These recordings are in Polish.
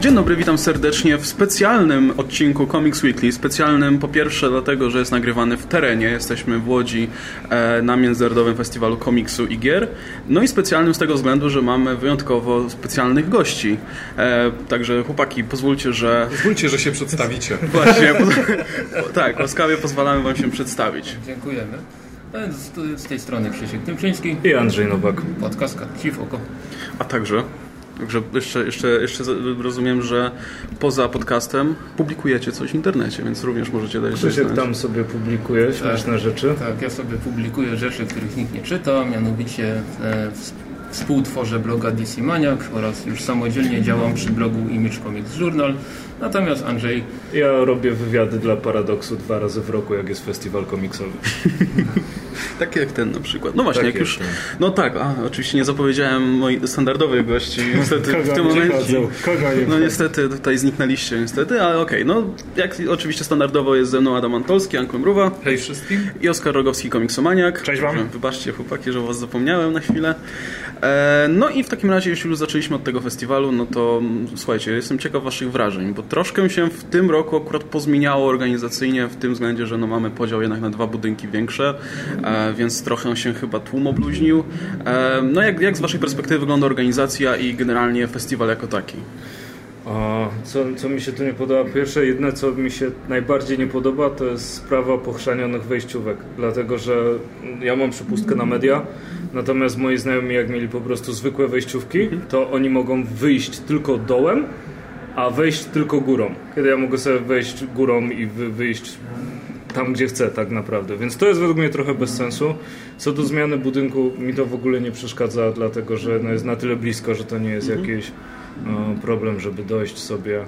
Dzień dobry, witam serdecznie w specjalnym odcinku Comics Weekly. Specjalnym po pierwsze dlatego, że jest nagrywany w terenie. Jesteśmy w Łodzi e, na Międzynarodowym Festiwalu Komiksu i Gier. No i specjalnym z tego względu, że mamy wyjątkowo specjalnych gości. E, także chłopaki, pozwólcie, że... Pozwólcie, że się przedstawicie. Właśnie, tak, łaskawie pozwalamy wam się przedstawić. Dziękujemy. Z, z tej strony Krzysiek Tymczyński i Andrzej Nowak. Podcast Chief Oko. A także Także jeszcze, jeszcze, jeszcze rozumiem, że poza podcastem publikujecie coś w internecie, więc również możecie dać Krzysiek tam sobie publikuje śmieszne tak, rzeczy. Tak, ja sobie publikuję rzeczy, których nikt nie czyta, mianowicie e, współtworzę bloga DC Maniac oraz już samodzielnie działam przy blogu Image Comics Journal. Natomiast Andrzej... Ja robię wywiady dla Paradoksu dwa razy w roku, jak jest festiwal komiksowy. Takie jak ten na przykład. No właśnie, tak jak już. No tak, a, oczywiście nie zapowiedziałem moich standardowych gości. Niestety w tym momencie. No niestety tutaj zniknęliście, niestety, ale okej. Okay, no jak oczywiście standardowo jest ze mną Adam Antolski, Anko Mruwa. Hej wszystkim. I Oskar Rogowski, komiksomaniak. Cześć wam. Wybaczcie chłopaki, że was zapomniałem na chwilę. E, no i w takim razie, jeśli już zaczęliśmy od tego festiwalu, no to słuchajcie, jestem ciekaw waszych wrażeń, bo troszkę się w tym roku akurat pozmieniało organizacyjnie w tym względzie, że no mamy podział jednak na dwa budynki większe, e, więc trochę się chyba tłum obluźnił. E, no jak, jak z waszej perspektywy wygląda organizacja i generalnie festiwal jako taki? A co, co mi się tu nie podoba? Pierwsze, jedne co mi się najbardziej nie podoba, to jest sprawa pochrzanionych wejściówek. Dlatego, że ja mam przepustkę na media, natomiast moi znajomi, jak mieli po prostu zwykłe wejściówki, to oni mogą wyjść tylko dołem, a wejść tylko górą. Kiedy ja mogę sobie wejść górą i wy, wyjść tam, gdzie chcę tak naprawdę. Więc to jest według mnie trochę bez sensu. Co do zmiany budynku, mi to w ogóle nie przeszkadza, dlatego że no jest na tyle blisko, że to nie jest mhm. jakiś no, problem, żeby dojść sobie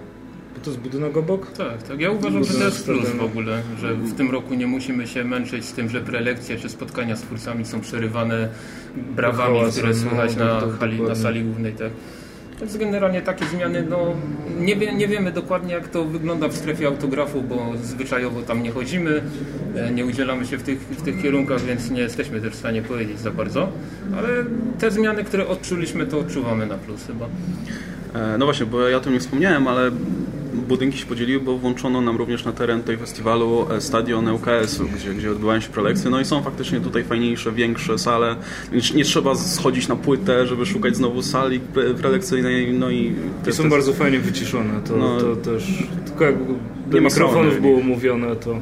bo to jest budynek obok? Tak, tak. Ja uważam, że to jest plus w ogóle, że w tym roku nie musimy się męczyć z tym, że prelekcje czy spotkania z twórcami są przerywane brawami, które słychać no, na, hali, na sali głównej. Tak. Więc generalnie takie zmiany, no nie, wie, nie wiemy dokładnie jak to wygląda w strefie autografu, bo zwyczajowo tam nie chodzimy, e, nie udzielamy się w tych, w tych kierunkach, więc nie jesteśmy też w stanie powiedzieć za bardzo, ale te zmiany, które odczuliśmy, to odczuwamy na plus chyba. E, no właśnie, bo ja o tym nie wspomniałem, ale budynki się podzieliły, bo włączono nam również na teren tej festiwalu e, stadion UKS-u, gdzie, gdzie odbywają się prelekcje. No i są faktycznie tutaj fajniejsze, większe sale. Nie, nie trzeba schodzić na płytę, żeby szukać znowu sali prelekcyjnej. No i, I są bardzo fajnie wyciszone. To, no, to też tylko jak do mikrofonów było mówione, to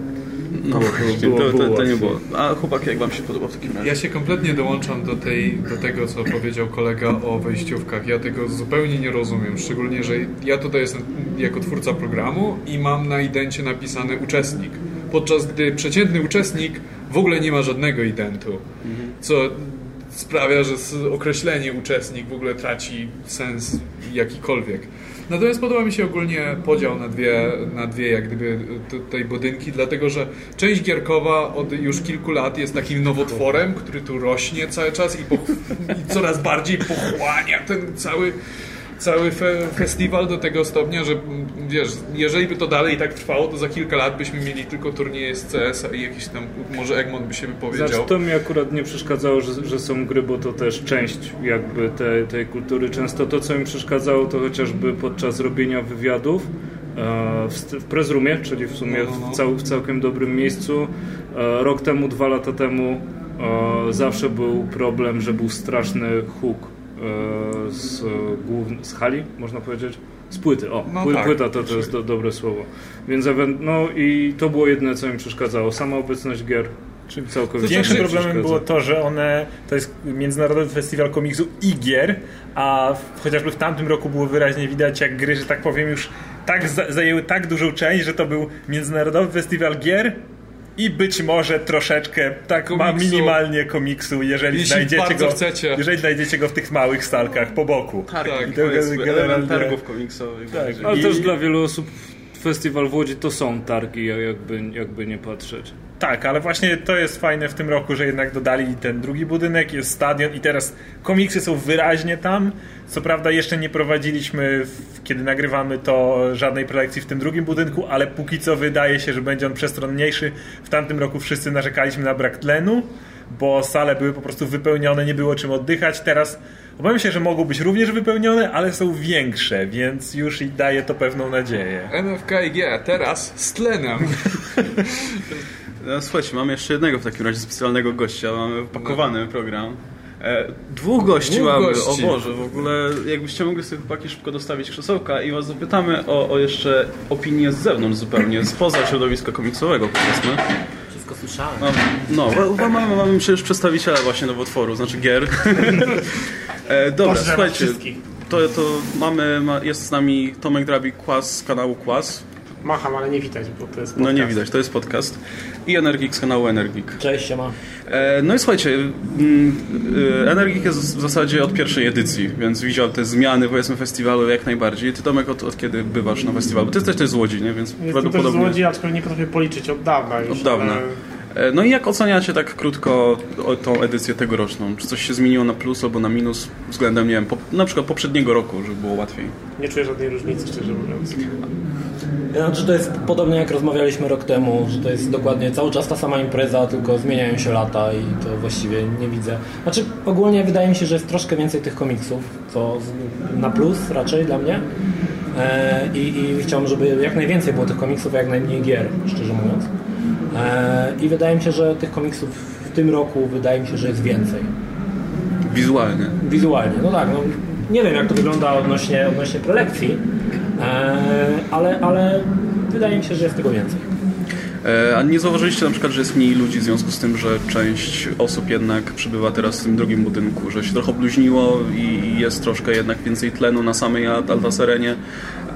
no właśnie, było, to, to, to, nie było. A chłopaki, jak wam się podoba w takim razie? Ja się kompletnie dołączam do, tej, do tego, co powiedział kolega o wejściówkach. Ja tego zupełnie nie rozumiem, szczególnie, że ja tutaj jestem jako twórca programu i mam na idencie napisany uczestnik. Podczas gdy przeciętny uczestnik w ogóle nie ma żadnego identu, mhm. co sprawia, że określenie uczestnik w ogóle traci sens jakikolwiek. Natomiast podoba mi się ogólnie podział na dwie, na dwie jak gdyby tej budynki, dlatego że część gierkowa od już kilku lat jest takim nowotworem, który tu rośnie cały czas i, po, i coraz bardziej pochłania ten cały cały fe festiwal do tego stopnia, że wiesz, jeżeli by to dalej tak trwało, to za kilka lat byśmy mieli tylko turnieje z CS i jakiś tam, może Egmont by się wypowiedział. Znaczy to mi akurat nie przeszkadzało, że, że są gry, bo to też część jakby tej, tej kultury. Często to, co mi przeszkadzało, to chociażby podczas robienia wywiadów, e, w, w Prezrumie, czyli w sumie no, no, no. W, cał, w, całkiem dobrym miejscu. E, rok temu, dwa lata temu e, zawsze był problem, że był straszny huk z, główny, z hali, można powiedzieć. Z płyty, o, no tak, płyta to, to jest do, dobre słowo. Więc no i to było jedyne, co mi przeszkadzało. Sama obecność gier Całkowicie Większym problemem było to, że one to jest Międzynarodowy Festiwal Komiksu i gier, a w, chociażby w tamtym roku było wyraźnie widać, jak gry, że tak powiem, już tak zajęły tak dużą część, że to był Międzynarodowy Festiwal Gier i być może troszeczkę tak komiksu. ma minimalnie komiksu, jeżeli Jeśli znajdziecie go, chcecie. jeżeli znajdziecie go w tych małych stalkach po boku. Tak, tak I to jest generalnie targów komiksowych. Tak. Ale I... też dla wielu osób festiwal w Łodzi to są targi, jakby, jakby nie patrzeć. Tak, ale właśnie to jest fajne w tym roku, że jednak dodali ten drugi budynek, jest stadion i teraz komiksy są wyraźnie tam. Co prawda jeszcze nie prowadziliśmy, kiedy nagrywamy to, żadnej prelekcji w tym drugim budynku, ale póki co wydaje się, że będzie on przestronniejszy. W tamtym roku wszyscy narzekaliśmy na brak tlenu, bo sale były po prostu wypełnione, nie było czym oddychać. Teraz obawiam się, że mogą być również wypełnione, ale są większe, więc już daje to pewną nadzieję. NFKG, teraz z tlenem. No, słuchajcie, mamy jeszcze jednego w takim razie specjalnego gościa. Mamy wpakowany program. E, dwóch gości Dwóch mamy, gości. o Boże, w ogóle jakbyście mogli sobie chłopaki szybko dostawić krzesełka i was zapytamy o, o jeszcze opinię z zewnątrz zupełnie, spoza środowiska komiksowego powiedzmy. Wszystko słyszałem. No, wa- mamy, mamy przecież przedstawiciela właśnie nowotworu, znaczy gier. e, dobra, Pozdrawiam słuchajcie, to, to mamy, ma, jest z nami Tomek Drabik Kłas z kanału Kłas. Macham, ale nie widać, bo to jest No nie podcast. widać, to jest podcast. I Energik z kanału Energik. Cześć, siema. E, No i słuchajcie, mm, e, Energik jest w zasadzie od pierwszej edycji, więc widział te zmiany, powiedzmy, festiwalu jak najbardziej. Ty, Tomek, od, od kiedy bywasz na festiwalu? Bo ty jesteś też z Łodzi, nie? Więc Jestem też z. Łodzi, aczkolwiek nie potrafię policzyć od dawna już. Od dawna. ale No i jak oceniacie tak krótko tą edycję tegoroczną? Czy coś się zmieniło na plus albo na minus względem, nie wiem, po, na przykład poprzedniego roku, żeby było łatwiej? Nie czuję żadnej różnicy, szczerze mówiąc. Znaczy to jest podobnie jak rozmawialiśmy rok temu, że to jest dokładnie cały czas ta sama impreza, tylko zmieniają się lata i to właściwie nie widzę. Znaczy ogólnie wydaje mi się, że jest troszkę więcej tych komiksów, co na plus raczej dla mnie. E, i, I chciałbym, żeby jak najwięcej było tych komiksów, a jak najmniej gier, szczerze mówiąc. E, I wydaje mi się, że tych komiksów w tym roku wydaje mi się, że jest więcej. Wizualnie. Wizualnie, no tak, no, nie wiem jak to wygląda odnośnie, odnośnie prelekcji, e, ale, ale wydaje mi się, że jest tego więcej. E, A nie zauważyliście na przykład, że jest mniej ludzi w związku z tym, że część osób jednak przybywa teraz w tym drugim budynku, że się trochę obluźniło i jest troszkę jednak więcej tlenu na samej Al- Altaserenie.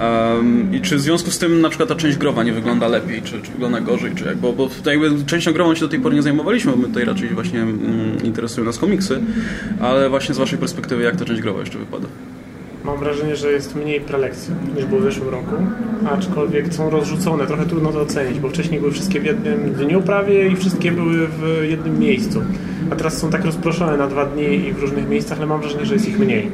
Um, I czy w związku z tym na przykład ta część growa nie wygląda lepiej, czy, czy wygląda gorzej, czy jak? Bo, bo jakby częścią grową się do tej pory nie zajmowaliśmy, bo my tutaj raczej właśnie mm, interesują nas komiksy, ale właśnie z waszej perspektywy jak ta część growa jeszcze wypada? Mam wrażenie, że jest mniej prelekcji niż było w zeszłym roku, aczkolwiek są rozrzucone, trochę trudno to ocenić, bo wcześniej były wszystkie w jednym dniu prawie i wszystkie były w jednym miejscu. A teraz są tak rozproszone na dwa dni i w różnych miejscach, ale mam wrażenie, że jest ich mniej.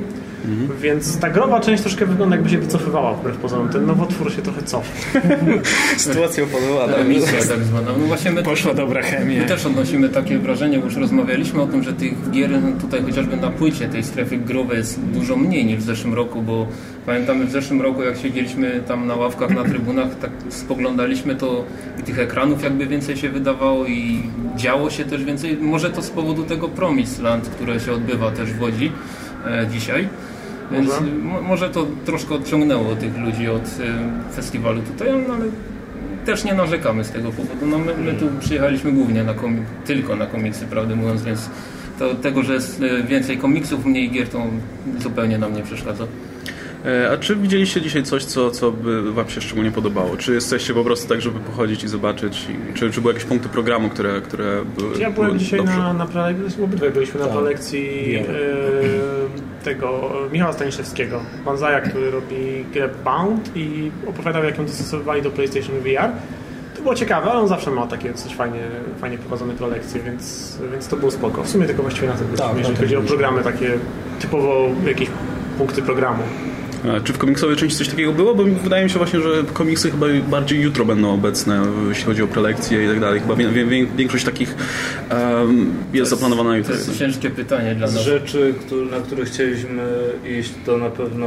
Więc ta growa część troszkę wygląda jakby się wycofywała wbrew pozorom. Ten nowotwór się trochę cofa. Sytuacja opanowana. Emisja tak zwana. No właśnie my Poszła dobra chemia. My też odnosimy takie wrażenie, bo już rozmawialiśmy o tym, że tych gier tutaj chociażby na płycie tej strefy growej jest dużo mniej niż w zeszłym roku, bo pamiętamy w zeszłym roku jak siedzieliśmy tam na ławkach, na trybunach, tak spoglądaliśmy to i tych ekranów jakby więcej się wydawało i działo się też więcej. Może to z powodu tego Promise Land, które się odbywa też w Łodzi e, dzisiaj. Więc Może. mo- może to troszkę odciągnęło tych ludzi od e, festiwalu tutaj, no ale też nie narzekamy z tego powodu. No my, my tu przyjechaliśmy głównie na komi- tylko na komiksy, prawdę mówiąc, więc to, tego, że jest e, więcej komiksów, mniej gier, to zupełnie nam nie przeszkadza. E, A czy widzieliście dzisiaj coś, co, co by Wam się szczególnie podobało? Czy jesteście po prostu tak, żeby pochodzić i zobaczyć? I, czy, czy były jakieś punkty programu, które, które były Ja byłem były dzisiaj dobrze? na, na prelekcji, obydwaj byliśmy na Tak. prelekcji Wiem. tego Michała Staniszewskiego, Banzaja, który robi grę Bound i opowiadał jak ją dostosowywali do PlayStation VR. To było ciekawe, ale on zawsze ma takie coś fajnie, fajnie prowadzone prelekcje, więc, więc to było spoko. W sumie tylko właściwie na byliśmy, Tak, jeżeli chodzi o programy takie typowo jakieś punkty programu. Czy w komiksowej części coś takiego było? Bo wydaje mi się właśnie, że komiksy chyba bardziej jutro będą obecne, jeśli chodzi o prelekcje i tak dalej. Chyba wie, wie, większość takich um, jest zaplanowana na To jutro. jest ciężkie pytanie dla Z nas. rzeczy, które, na które chcieliśmy iść, to na pewno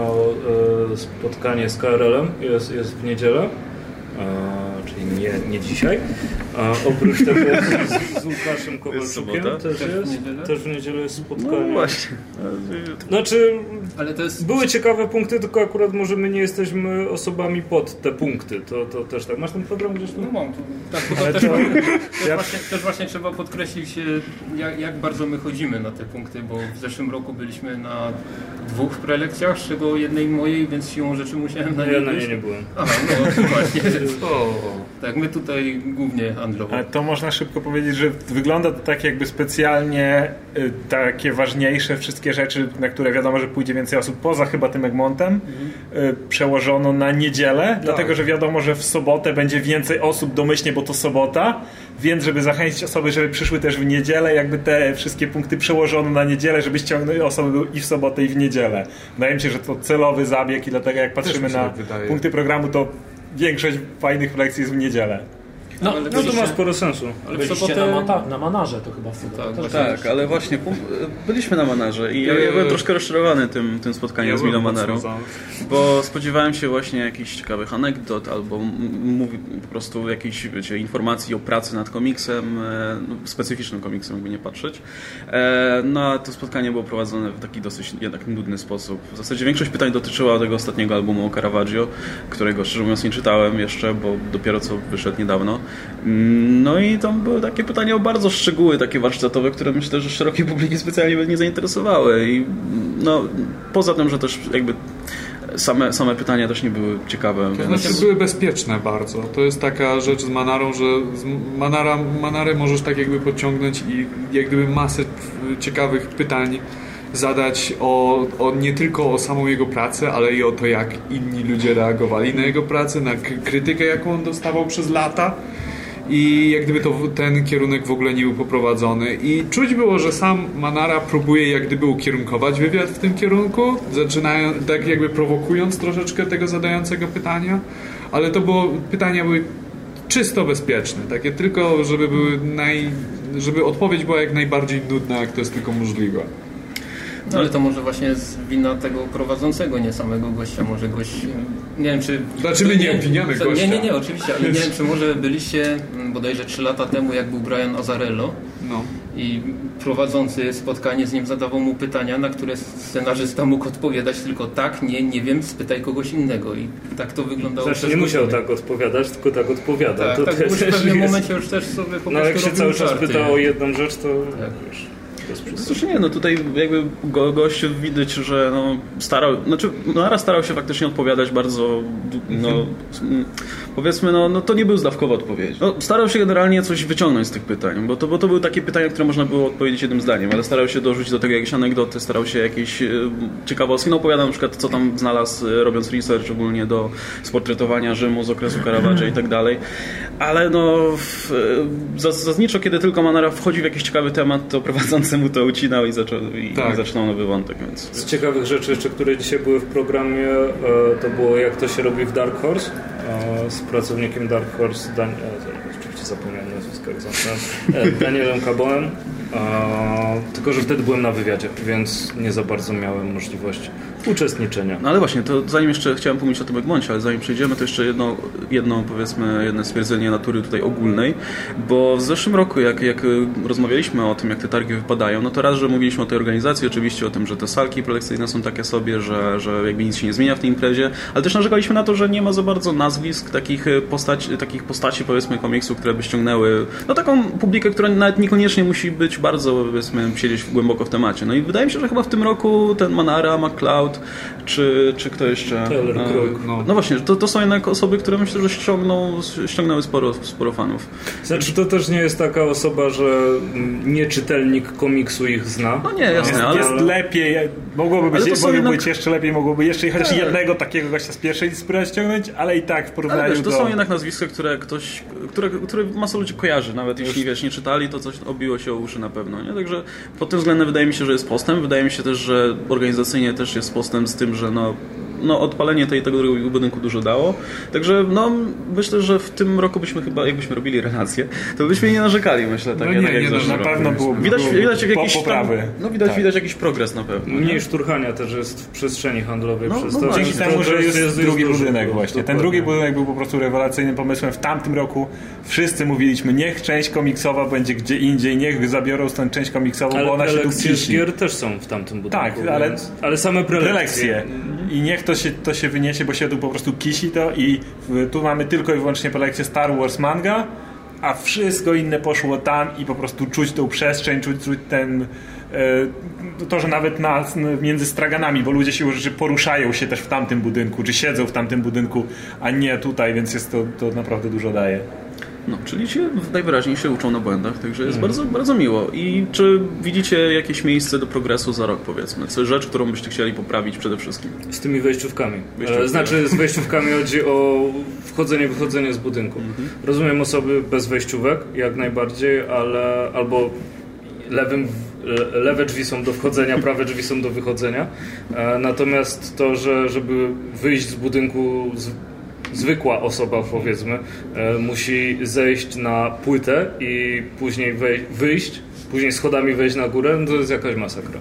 e, spotkanie z KRL-em jest, jest w niedzielę. Czyli nie, nie dzisiaj. A oprócz tego z, z Łukaszem Kowalczukiem sobota? też w jest. Też w niedzielę jest No spotkanie. właśnie. Znaczy, Ale to jest... były ciekawe punkty, tylko akurat może my nie jesteśmy osobami pod te punkty. To, to też tak. Masz ten program gdzieś tu? No mam tu. Tak, bo to Ale też, to- też, ja- właśnie, też właśnie trzeba podkreślić, jak, jak bardzo my chodzimy na te punkty, bo w zeszłym roku byliśmy na dwóch prelekcjach, z czego jednej mojej, więc siłą rzeczy musiałem na Ja niej na nie nie byłem. Aha, no właśnie. O, Tak, my tutaj głównie handlowo. Ale to można szybko powiedzieć, że wygląda to tak jakby specjalnie y, takie ważniejsze wszystkie rzeczy, na które wiadomo, że pójdzie więcej osób, poza chyba tym Egmontem, y, przełożono na niedzielę, dlatego że wiadomo, że w sobotę będzie więcej osób domyślnie, bo to sobota, więc żeby zachęcić osoby, żeby przyszły też w niedzielę, jakby te wszystkie punkty przełożono na niedzielę, żeby ściągnąć osoby i w sobotę i w niedzielę. Wydaje mi się, że to celowy zabieg i dlatego jak patrzymy na tak wydaje. punkty programu, to większość fajnych lekcji jest w niedzielę. No, no, no to ma sporo sensu. Ale byliście sobotę... na, mata, na manarze to chyba w sobotę. Tak, tak ale właśnie byliśmy na manarze i ja, ja byłem troszkę rozczarowany tym, tym spotkaniem ja z Milą Manerą, bo spodziewałem się właśnie jakichś ciekawych anegdot albo mówi, po prostu jakichś wiecie, informacji o pracy nad komiksem, e, no, specyficznym komiksem, jakby nie patrzeć. E, no a to spotkanie było prowadzone w taki dosyć jednak nudny sposób. W zasadzie większość pytań dotyczyła tego ostatniego albumu o Caravaggio, którego szczerze mówiąc nie czytałem jeszcze, bo dopiero co wyszedł niedawno. No i tam były takie pytania o bardzo szczegóły, takie warsztatowe, które myślę, że szerokiej publiki specjalnie by nie zainteresowały. I no, poza tym, że też jakby same, same pytania też nie były ciekawe. To więc... znaczy były bezpieczne bardzo. To jest taka rzecz z Manarą, że z Manara, Manarę możesz tak jakby podciągnąć i jak gdyby masę ciekawych pytań zadać o, o nie tylko o samą jego pracę, ale i o to, jak inni ludzie reagowali na jego pracę, na krytykę, jaką on dostawał przez lata i jak gdyby to ten kierunek w ogóle nie był poprowadzony i czuć było, że sam Manara próbuje jak gdyby ukierunkować wywiad w tym kierunku, zaczynają tak jakby prowokując troszeczkę tego zadającego pytania, ale to było, pytania były czysto bezpieczne, takie tylko, żeby były naj, żeby odpowiedź była jak najbardziej nudna, jak to jest tylko możliwe. No, ale to może właśnie jest wina tego prowadzącego, nie samego gościa. Może gość, nie wiem czy... Znaczy my nie obwiniamy gościa. Nie, nie, nie, oczywiście, ale nie wiem czy może byliście mm, bodajże 3 lata temu, jak był Brian Azarello no. i prowadzący spotkanie z nim zadawał mu pytania, na które scenarzysta mógł odpowiadać tylko tak, nie, nie wiem, spytaj kogoś innego i tak to wyglądało. Znaczy nie musiał tak odpowiadać, tylko tak odpowiada. Tak, to tak, też w pewnym jest... momencie już też sobie po No jak się cały czas pyta o jedną rzecz, to tak. już Znaczy nie, no tutaj jakby go, gość widać, że no starał, znaczy Nara starał się faktycznie odpowiadać bardzo, no powiedzmy, no, no to nie był zdawkowa odpowiedź. No, starał się generalnie coś wyciągnąć z tych pytań, bo to, bo to były takie pytania, które można było odpowiedzieć jednym zdaniem, ale starał się dorzucić do tego jakieś anegdoty, starał się jakieś e, ciekawostki, no opowiadał na przykład, co tam znalazł e, robiąc research ogólnie do sportretowania Rzymu z okresu Caravaggia i tak dalej, ale no w, e, zasadniczo, kiedy tylko Manara wchodzi w jakiś ciekawy temat, to prowadzący mu to ucinał i zaczął, i, tak. i zaczynał nowy wątek, więc... Z ciekawych rzeczy jeszcze, które dzisiaj były w programie, to było jak to się robi w Dark Horse, z pracownikiem Dark Horse, Dan... E, oczywiście zapomniałem nazwiska, jak Danielem Cabonem. tylko, że wtedy byłem na wywiadzie, więc nie za bardzo miałem możliwość uczestniczenia. No ale właśnie, to zanim jeszcze chciałem pomówić o tym Egmoncie, ale zanim przejdziemy, to jeszcze jedno, jedno powiedzmy, jedno stwierdzenie natury tutaj ogólnej, bo w zeszłym roku, jak, jak rozmawialiśmy o tym, jak te targi wypadają, no to raz, że mówiliśmy o tej organizacji, oczywiście o tym, że te salki prelekcyjne są takie sobie, że, że jakby nic się nie zmienia w tej imprezie, ale też narzekaliśmy na to, że nie ma za bardzo nazwisk takich postaci, takich postaci powiedzmy komiksu, które by ściągnęły no taką publikę, która nawet niekoniecznie musi być bardzo powiedzmy siedzieć głęboko w temacie. No i wydaje mi się, że chyba w tym roku ten Manara, McCloud czy, czy kto jeszcze? Taylor no, no. no właśnie, to, to są jednak osoby, które myślę, że ściągną, ściągnęły sporo, sporo fanów. Znaczy to też nie jest taka osoba, że nieczytelnik komiksu ich zna. No nie, jasne, jest, ale... Jest lepiej, mogłoby być, mogłoby jednak... być jeszcze lepiej, mogłoby jeszcze chociaż tak. jednego takiego gościa z pierwszej spróbować ściągnąć, ale i tak w porównaniu ale wiesz, to do... są jednak nazwiska, które ktoś, które, które masa ludzi kojarzy, nawet Już... jeśli wiesz, nie czytali, to coś obiło się o uszy na pewno, nie? Także pod tym względem wydaje mi się, że jest postęp, wydaje mi się też, że organizacyjnie też jest postęp z tym, że no no, odpalenie tej, tego drugiego budynku dużo dało. Także no, myślę, że w tym roku byśmy chyba, jakbyśmy robili relacje, to byśmy nie narzekali, myślę, tak, no nie, jak nie, no, na pewno było, widać, było, widać jakiś poprawy. Tam, no widać, tak. widać jakiś progres na pewno. Mniej nie? szturchania też jest w przestrzeni handlowej no, przez no, to. Dzięki temu, że jest, jest drugi budynek właśnie. Ten drugi budynek był po prostu rewelacyjnym pomysłem. W tamtym roku wszyscy mówiliśmy, niech część komiksowa będzie gdzie indziej, niech zabiorą stąd część komiksową, ale bo ona się tu gier też są w tamtym budynku. Tak, ale, więc, ale same prelekcje. prelekcje i niech to się, to się wyniesie, bo się tu po prostu kisi to i tu mamy tylko i wyłącznie prelekcję Star Wars manga, a wszystko inne poszło tam i po prostu czuć tą przestrzeń, czuć, czuć ten e, to, że nawet na, między straganami, bo ludzie się już poruszają się też w tamtym budynku, czy siedzą w tamtym budynku, a nie tutaj, więc jest to, to naprawdę dużo daje. No, czyli się najwyraźniej się uczą na błędach, także jest mm. bardzo, bardzo miło. I czy widzicie jakieś miejsce do progresu za rok, powiedzmy? Co rzecz, którą byście chcieli poprawić przede wszystkim? Z tymi wejściówkami. E, znaczy, z wejściówkami chodzi o wchodzenie, wychodzenie z budynku. Mm -hmm. Rozumiem osoby bez wejściówek, jak najbardziej, ale albo lewym lewe drzwi są do wchodzenia, prawe drzwi są do wychodzenia. E, natomiast to, że żeby wyjść z budynku z zwykła osoba powiedzmy e, musi zejść na płytę i później wyjść, później schodami wejść na górę, no to jest jakaś masakra.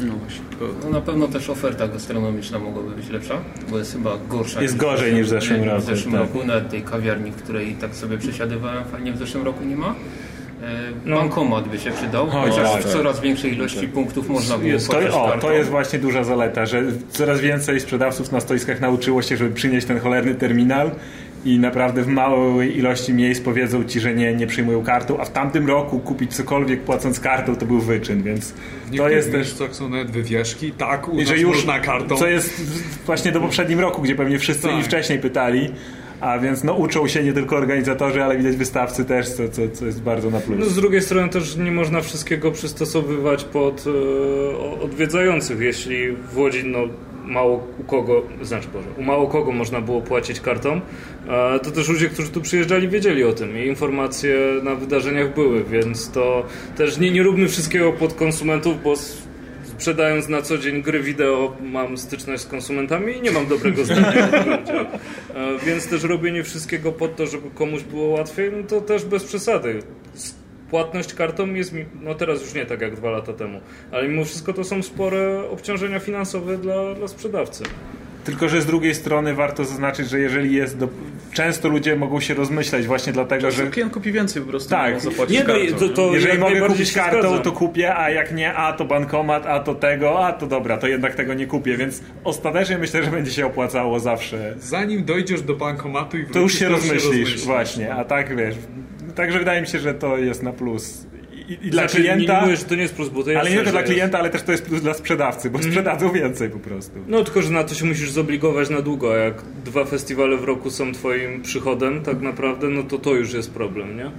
No właśnie. No na pewno też oferta gastronomiczna mogłaby być lepsza, bo jest chyba gorsza. Jest gorzej niż w zeszłym roku. W zeszłym tak. roku, nawet tej kawiarni, w której tak sobie przesiadywałem, fajnie w zeszłym roku nie ma. E, no. Bankomat by się przydał, chociaż w coraz większej ilości punktów można było to, o, to jest właśnie duża zaleta, że coraz więcej sprzedawców na stoiskach nauczyło się, żeby przynieść ten cholerny terminal i naprawdę w małej ilości miejsc powiedzą ci, że nie, nie przyjmują kartą, a w tamtym roku kupić cokolwiek płacąc kartą to był wyczyn, więc to jest też... tak są nawet wywieszki, tak, u że już na kartą. Co jest właśnie do poprzednim roku, gdzie pewnie wszyscy tak. i wcześniej pytali, a więc no, uczą się nie tylko organizatorzy, ale widać wystawcy też, co, co, co jest bardzo na plus. No, z drugiej strony też nie można wszystkiego przystosowywać pod e, odwiedzających. Jeśli w Łodzi no, mało u kogo, znaczy Boże, u mało kogo można było płacić kartą, e, to też ludzie, którzy tu przyjeżdżali wiedzieli o tym i informacje na wydarzeniach były, więc to też nie, nie róbmy wszystkiego pod konsumentów, bo sprzedając na co dzień gry wideo mam styczność z konsumentami i nie mam dobrego zdania e, Więc też robienie wszystkiego pod to, żeby komuś było łatwiej, no to też bez przesady. Płatność kartą jest no teraz już nie tak jak dwa lata temu, ale mimo wszystko to są spore obciążenia finansowe dla, dla sprzedawcy. Tylko, że z drugiej strony warto zaznaczyć, że jeżeli jest. Do... Często ludzie mogą się rozmyślać właśnie dlatego, że. Klient kupi więcej po prostu. Tak, nie, no, kartą, to, to jeżeli mogę kupić kartą, to kupię, a jak nie, a to bankomat, a to tego, a to dobra, to jednak tego nie kupię, więc ostatecznie myślę, że będzie się opłacało zawsze. Zanim dojdziesz do bankomatu i wrócisz, to już się, to rozmyślisz, się rozmyślisz, właśnie, a tak wiesz. Także wydaje mi się, że to jest na plus i, i dla znaczy, klienta. Nie, nie że to nie jest plus, bo to jest Ale nie tylko dla klienta, ale też to jest plus dla sprzedawcy, bo mm. sprzedadzą więcej po prostu. No tylko, że na to się musisz zobligować na długo. Jak dwa festiwale w roku są twoim przychodem, tak naprawdę, no to to już jest problem, nie?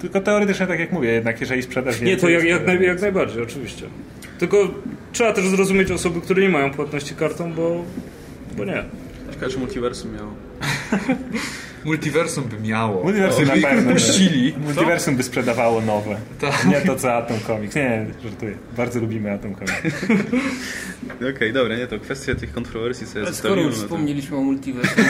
Tylko teoretycznie, tak jak mówię, jednak jeżeli sprzedaż więcej... Nie, to jak, jak, naj, jak najbardziej, oczywiście. Tylko trzeba też zrozumieć osoby, które nie mają płatności kartą, bo, bo nie. Ciekawe, czy multiversum miało. Multiversum by miało. Multiversum na pewno. Puścili. Multiversum by sprzedawało nowe. Tak. Nie to co Atom Comics. Nie, żartuję. Bardzo lubimy Atom Comics. Okej, okay, dobra, nie, to kwestia tych kontrowersji sobie Skoro już wspomnieliśmy o multiversum.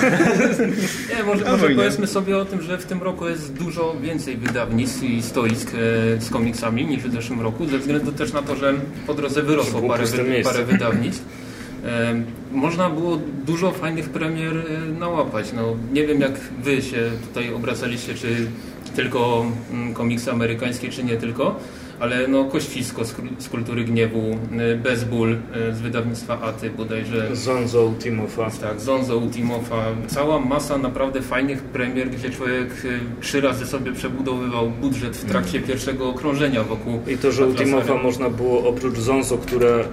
nie, może, może powiedzmy sobie o tym, że w tym roku jest dużo więcej wydawnictw i stoisk e, z komiksami niż w zeszłym roku, ze względu też na to, że po drodze wyrosło parę, wy, parę wydawnictw. Można było dużo fajnych premier e, nałapać. No, nie wiem jak wy się tutaj obracaliście, czy tylko mm, komiksy amerykańskie, czy nie tylko ale no Kościsko z, Kultury Gniewu, y, Bezból y, z wydawnictwa Aty bodajże. Zonzo Ultimofa. Tak, Zonzo Ultimofa. Cała masa naprawdę fajnych premier, gdzie człowiek y, trzy razy sobie przebudowywał budżet w trakcie mm. pierwszego okrążenia wokół. I to, że Ultimofa można było oprócz Zonzo, które e,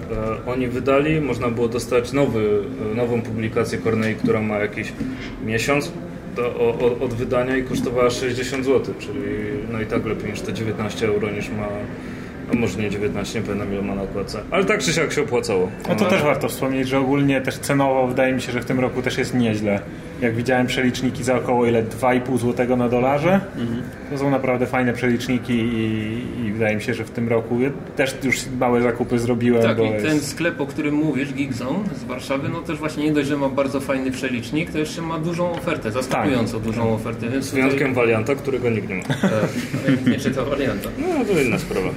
oni wydali, można było dostać nowy, e, nową publikację Cornei, która ma jakiś miesiąc do, od, od, wydania i kosztowała 60 zł, czyli no i tak lepiej niż te 19 euro niż ma no może nie 19, nie pamiętam ile ma nakładce. Ale tak czy siak się opłacało. No to też warto wspomnieć, że ogólnie też cenowo wydaje mi się, że w tym roku też jest nieźle. Jak widziałem przeliczniki za około ile 2,5 zł na dolarze, mhm. to są naprawdę fajne przeliczniki i, i, wydaje mi się, że w tym roku też już małe zakupy zrobiłem. Tak, i jest... ten sklep, o którym mówisz, Geekzone z Warszawy, no też właśnie nie dość, że ma bardzo fajny przelicznik, to jeszcze ma dużą ofertę, zaskakująco tak. dużą ofertę. Więc z wyjątkiem tutaj... Valianta, którego nikt nie ma. E, nie czyta Valianta. No to inna sprawa.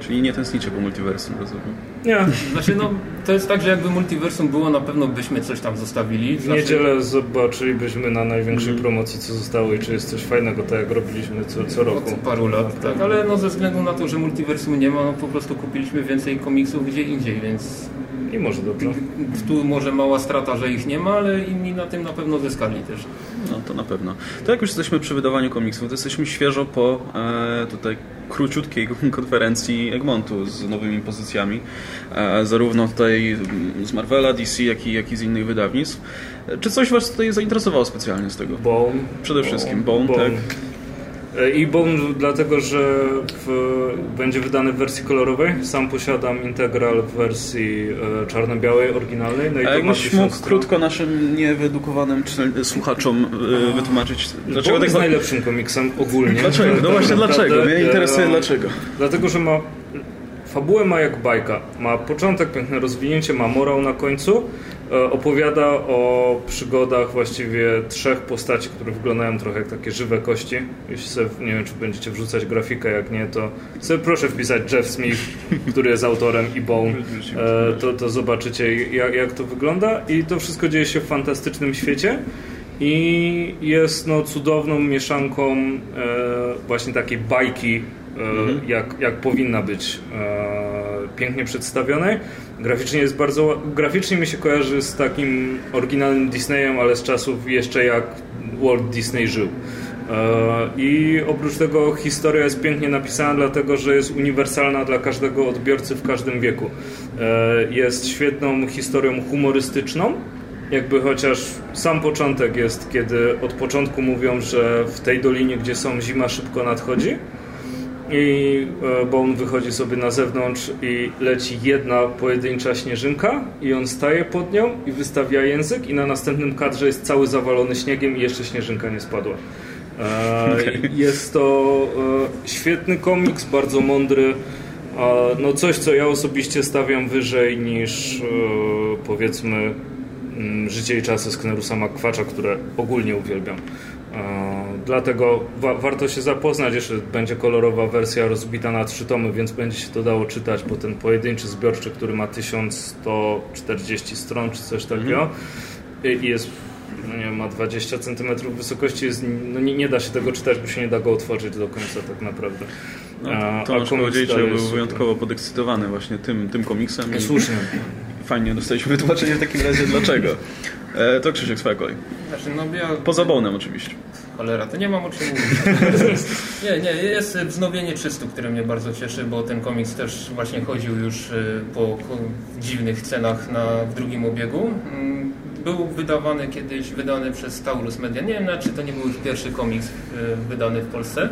Czyli nie tęsknicie po multiversum, rozumiem? Nie. Znaczy, no, to jest tak, że jakby multiversum było, na pewno byśmy coś tam zostawili. W niedzielę zobaczylibyśmy na największej mm. promocji, co zostało i czy jest coś fajnego, tak jak robiliśmy co, co roku. Od paru lat, tak. Ale no, ze względu na to, że multiversum nie ma, no, po prostu kupiliśmy więcej komiksów gdzie indziej, więc... I może dobrze. Tu może mała strata, że ich nie ma, ale inni na tym na pewno zyskali też. No to na pewno. To jak już jesteśmy przy wydawaniu komiksów, to jesteśmy świeżo po e, tutaj króciutkiej konferencji Egmontu z nowymi pozycjami, e, zarówno tutaj z Marvela, DC, jak i, jak i z innych wydawnictw. Czy coś Was tutaj zainteresowało specjalnie z tego? Bone. Przede wszystkim Bone, Bone. tak. I Bone dlatego, że w, będzie wydany w wersji kolorowej. Sam posiadam integral w wersji e, czarno-białej, oryginalnej. No i A jakbyś mógł stron. krótko naszym niewyedukowanym słuchaczom e, wytłumaczyć, dlaczego Bone tak... jest najlepszym komiksem ogólnie. Dlaczego? No właśnie dlaczego? Mnie interesuje dlaczego. Dlatego, że ma fabułę ma jak bajka. Ma początek, piękne rozwinięcie, ma morał na końcu. E, opowiada o przygodach właściwie trzech postaci, które wyglądają trochę jak takie żywe kości. Jeśli sobie, nie wiem, czy będziecie wrzucać grafikę, jak nie, to sobie proszę wpisać Jeff Smith, który jest autorem i Bone, e, to, to zobaczycie jak, jak to wygląda i to wszystko dzieje się w fantastycznym świecie i jest no, cudowną mieszanką e, właśnie takiej bajki, e, mhm. jak, jak powinna być pięknie przedstawionej. Graficznie jest bardzo. Graficznie mi się kojarzy z takim oryginalnym Disneyem, ale z czasów jeszcze jak Walt Disney żył. E, I oprócz tego historia jest pięknie napisana, dlatego że jest uniwersalna dla każdego odbiorcy w każdym wieku. E, jest świetną historią humorystyczną, jakby chociaż sam początek jest, kiedy od początku mówią, że w tej dolinie, gdzie są zima, szybko nadchodzi. I e, bo on wychodzi sobie na zewnątrz i leci jedna pojedyncza śnieżynka i on staje pod nią i wystawia język i na następnym kadrze jest cały zawalony śniegiem i jeszcze śnieżynka nie spadła. E, okay. Jest to e, świetny komiks, bardzo mądry. No coś, co ja osobiście stawiam wyżej niż powiedzmy Mm, Życie i czasy Sknerusa Makwacza, które ogólnie uwielbiam. Dlatego wa warto się zapoznać. Jeszcze będzie kolorowa wersja rozbita na trzy tomy, więc będzie się to dało czytać, bo ten pojedynczy zbiorczy, który ma 1140 stron czy coś takiego i jest no nie ma 20 cm wysokości, jest, no nie, nie, da się tego czytać, bo się nie da go otworzyć do końca tak naprawdę. No, Tomasz powiedzieć, że był wyjątkowo podekscytowany właśnie tym, tym komiksem. Słusznie fajnie dostaliśmy wytłumaczenie w takim razie dlaczego. E, to Krzysiek, swoja kolej. Znaczy, no ja... Poza Bonem oczywiście. Cholera, to nie mam o czym mówić. nie, nie, jest wznowienie 300, które mnie bardzo cieszy, bo ten komiks też właśnie chodził już e, po dziwnych cenach na, w drugim obiegu. Mm, był wydawany kiedyś, wydany przez Taurus Media. Nie wiem, czy to nie był już pierwszy komiks e, wydany w Polsce.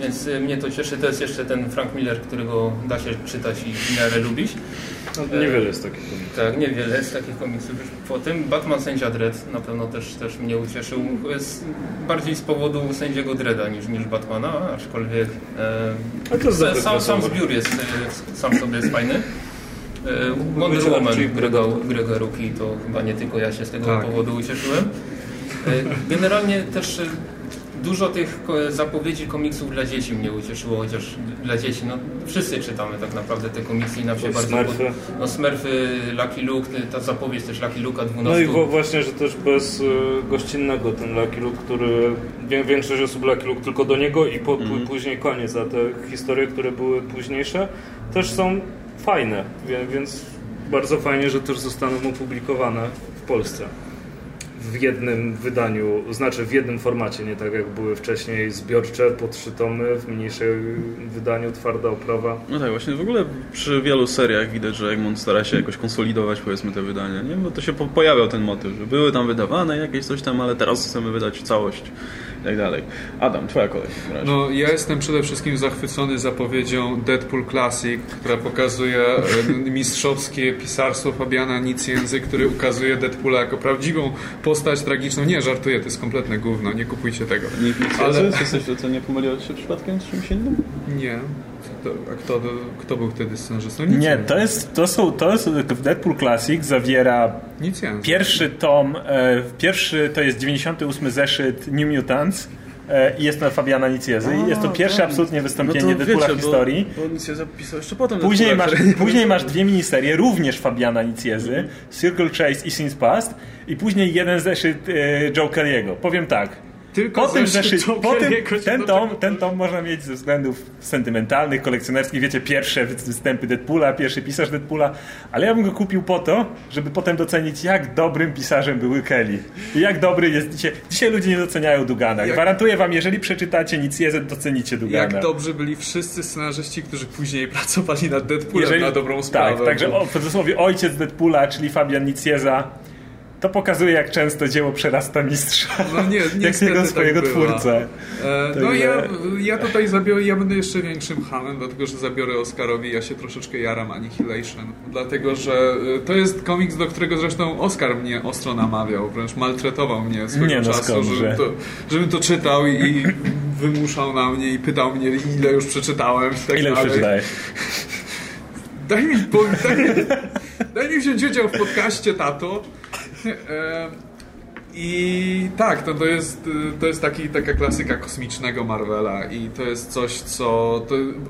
Więc e, mnie to cieszy. To jest jeszcze ten Frank Miller, którego da się czytać i w miarę lubić. No, niewiele jest takich komiksów. Tak, niewiele jest takich komiksów. Już po tym Batman Sędzia Dredd na pewno też, też mnie ucieszył. Jest bardziej z powodu sędziego Dredda niż, niż Batmana, aczkolwiek e, to jest sam, sam zbiór jest, e, sam sobie jest fajny. E, Wonder Woman Grega, Grega Ruki, to chyba nie tylko ja się z tego tak. powodu ucieszyłem. E, generalnie też dużo tych zapowiedzi komiksów dla dzieci mnie ucieszyło, chociaż dla dzieci, no wszyscy czytamy tak naprawdę te komiksy i nam się bardzo... Smurfy. No Smurfy, Lucky Luke, ta zapowiedź też Lucky Luke'a 12. No i właśnie, że też bez y, gościnnego ten Lucky Luke, który większość osób Lucky Luke tylko do niego i po, mm. później koniec, a te historie, które były późniejsze też są fajne, więc bardzo fajnie, że też zostaną opublikowane w Polsce w jednym wydaniu, znaczy w jednym formacie, nie tak jak były wcześniej zbiorcze po trzy tomy, w mniejszym wydaniu twarda oprawa. No tak, właśnie w ogóle przy wielu seriach widać, że Egmont stara się jakoś konsolidować powiedzmy te wydania, nie? Bo to się po pojawiał ten motyw, że były tam wydawane jakieś coś tam, ale teraz chcemy wydać całość i tak dalej. Adam, twoja kolej. No, ja jestem przede wszystkim zachwycony zapowiedzią Deadpool Classic, która pokazuje e, mistrzowskie pisarstwo Fabiana Nicjenzy, który ukazuje Deadpoola jako prawdziwą postać tragiczną. Nie, żartuję, to jest kompletne gówno, nie kupujcie tego. Nie, Ale... Jesteś, co nie pomyliło się przypadkiem z czymś innym? Nie. a kto, kto był wtedy scenarzystą? Nic nie, to jest, to są, to jest Deadpool Classic zawiera Nic pierwszy tom, e, pierwszy to jest 98 zeszyt New Mutants i jest to Fabiana Niciezy. A, jest to pierwsze tak. absolutnie wystąpienie no Deadpoola w historii. Bo, bo Nicieza pisał jeszcze potem. Później masz, później masz dwie miniserie, również Fabiana Niciezy, Circle Chase i Since Past i później jeden zeszyt e, Joe Kelly'ego. Powiem tak, tylko po tym, zeszyt, po tym ten, tom, ten tom można mieć ze względów sentymentalnych, kolekcjonerskich, wiecie, pierwsze występy Deadpoola, pierwszy pisarz Deadpoola, ale ja bym go kupił po to, żeby potem docenić, jak dobrym pisarzem był Kelly. I jak dobry jest dzisiaj. Dzisiaj ludzie nie doceniają Dugana. Jak... Gwarantuję wam, jeżeli przeczytacie nic jezet, docenicie Dugana. Jak dobrzy byli wszyscy scenarzyści, którzy później pracowali nad Deadpoolem jeżeli... na dobrą sprawę. Tak, także w cudzysłowie ojciec Deadpoola, czyli Fabian Nicieza, to pokazuje, jak często dzieło przerasta mistrza. No nie, jak jego tak swojego tak twórcę. E, no ja, ja tutaj zabiorę, ja będę jeszcze większym hamem, dlatego że zabiorę Oscarowi, ja się troszeczkę jaram Annihilation. Dlatego, że e, to jest komiks, do którego zresztą Oscar mnie ostro namawiał, wręcz maltretował mnie swego nie, no czasu, żebym to, żebym to czytał i wymuszał na mnie i pytał mnie, ile już przeczytałem. Tak ile już przeczytałeś? daj mi, po, daj, daj mi wziąć udział w podcaście, tato. E, I tak, to, to, jest, to jest taki, taka klasyka kosmicznego Marvela i to jest coś, co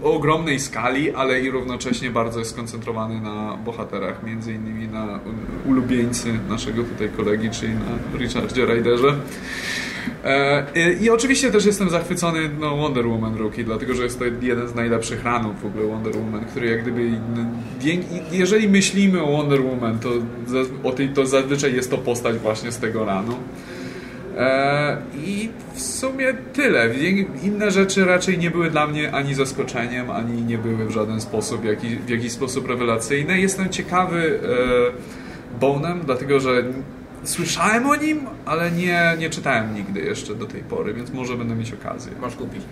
o ogromnej skali, ale i równocześnie bardzo jest skoncentrowany na bohaterach, między innymi na ulubieńcy naszego tutaj kolegi, czyli na Richardzie Ryderze. E, I oczywiście też jestem zachwycony no, Wonder Woman Rookie, dlatego że jest to jeden z najlepszych ranów w ogóle Wonder Woman, który jak gdyby jeżeli myślimy o Wonder Woman, to, to zazwyczaj jest to postać właśnie z tego ranu. E, I w sumie tyle. Inne rzeczy raczej nie były dla mnie ani zaskoczeniem, ani nie były w żaden sposób, w jakiś sposób rewelacyjne. Jestem ciekawy e, Bonem, dlatego że Słyszałem o nim, ale nie, nie czytałem nigdy jeszcze do tej pory, więc może będę mieć okazję. Masz kupić.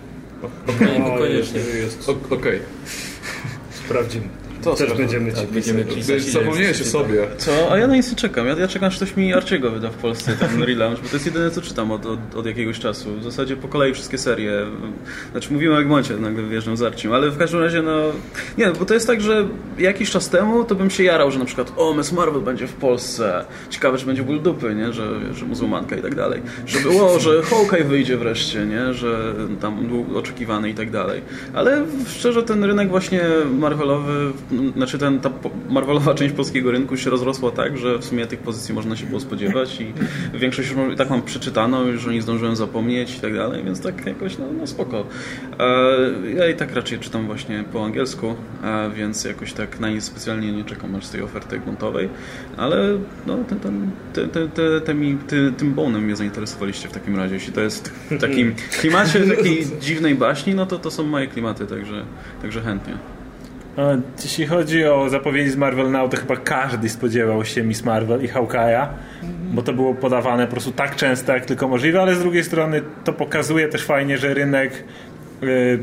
Okej, okay. koniecznie. Okej. Okay. Sprawdzimy. To Też będziemy tak, ci będziemy pisać. Zapomniałeś o sobie. Co? A ja na nic nie czekam. Ja, ja czekam, aż ktoś mi Arciego wyda w Polsce, ten relaunch, bo to jest jedyne, co czytam od, od, od, jakiegoś czasu. W zasadzie po kolei wszystkie serie. Znaczy mówiłem o Egmoncie, nagle wyjeżdżam z Arcim, ale w każdym razie, no... Nie, bo to jest tak, że jakiś czas temu to bym się jarał, że na przykład o, Miss Marvel będzie w Polsce. Ciekawe, czy będzie ból dupy, nie? Że, że muzułmanka i tak dalej. Że było, że Hawkeye wyjdzie wreszcie, nie? Że tam był oczekiwany i tak dalej. Ale szczerze, ten rynek właśnie Marvelowy znaczy ten, ta Marvelowa część polskiego rynku się rozrosła tak, że w sumie tych pozycji można się było spodziewać i większość już tak mam przeczytaną, już o nich zdążyłem zapomnieć i tak dalej, więc tak jakoś no, no spoko. E, ja i tak raczej czytam właśnie po angielsku, e, więc jakoś tak na nic specjalnie nie czekam aż z tej oferty gruntowej, ale no, ten, ten, te, te, te, te mi, ty, tym bonem mnie zainteresowaliście w takim razie. Jeśli to jest w takim klimacie takiej dziwnej baśni, no to to są moje klimaty, także, także chętnie. Jeśli chodzi o zapowiedzi z Marvel Now, to chyba każdy spodziewał się Miss Marvel i Hawkeye'a, bo to było podawane po prostu tak często, jak tylko możliwe, ale z drugiej strony to pokazuje też fajnie, że rynek y,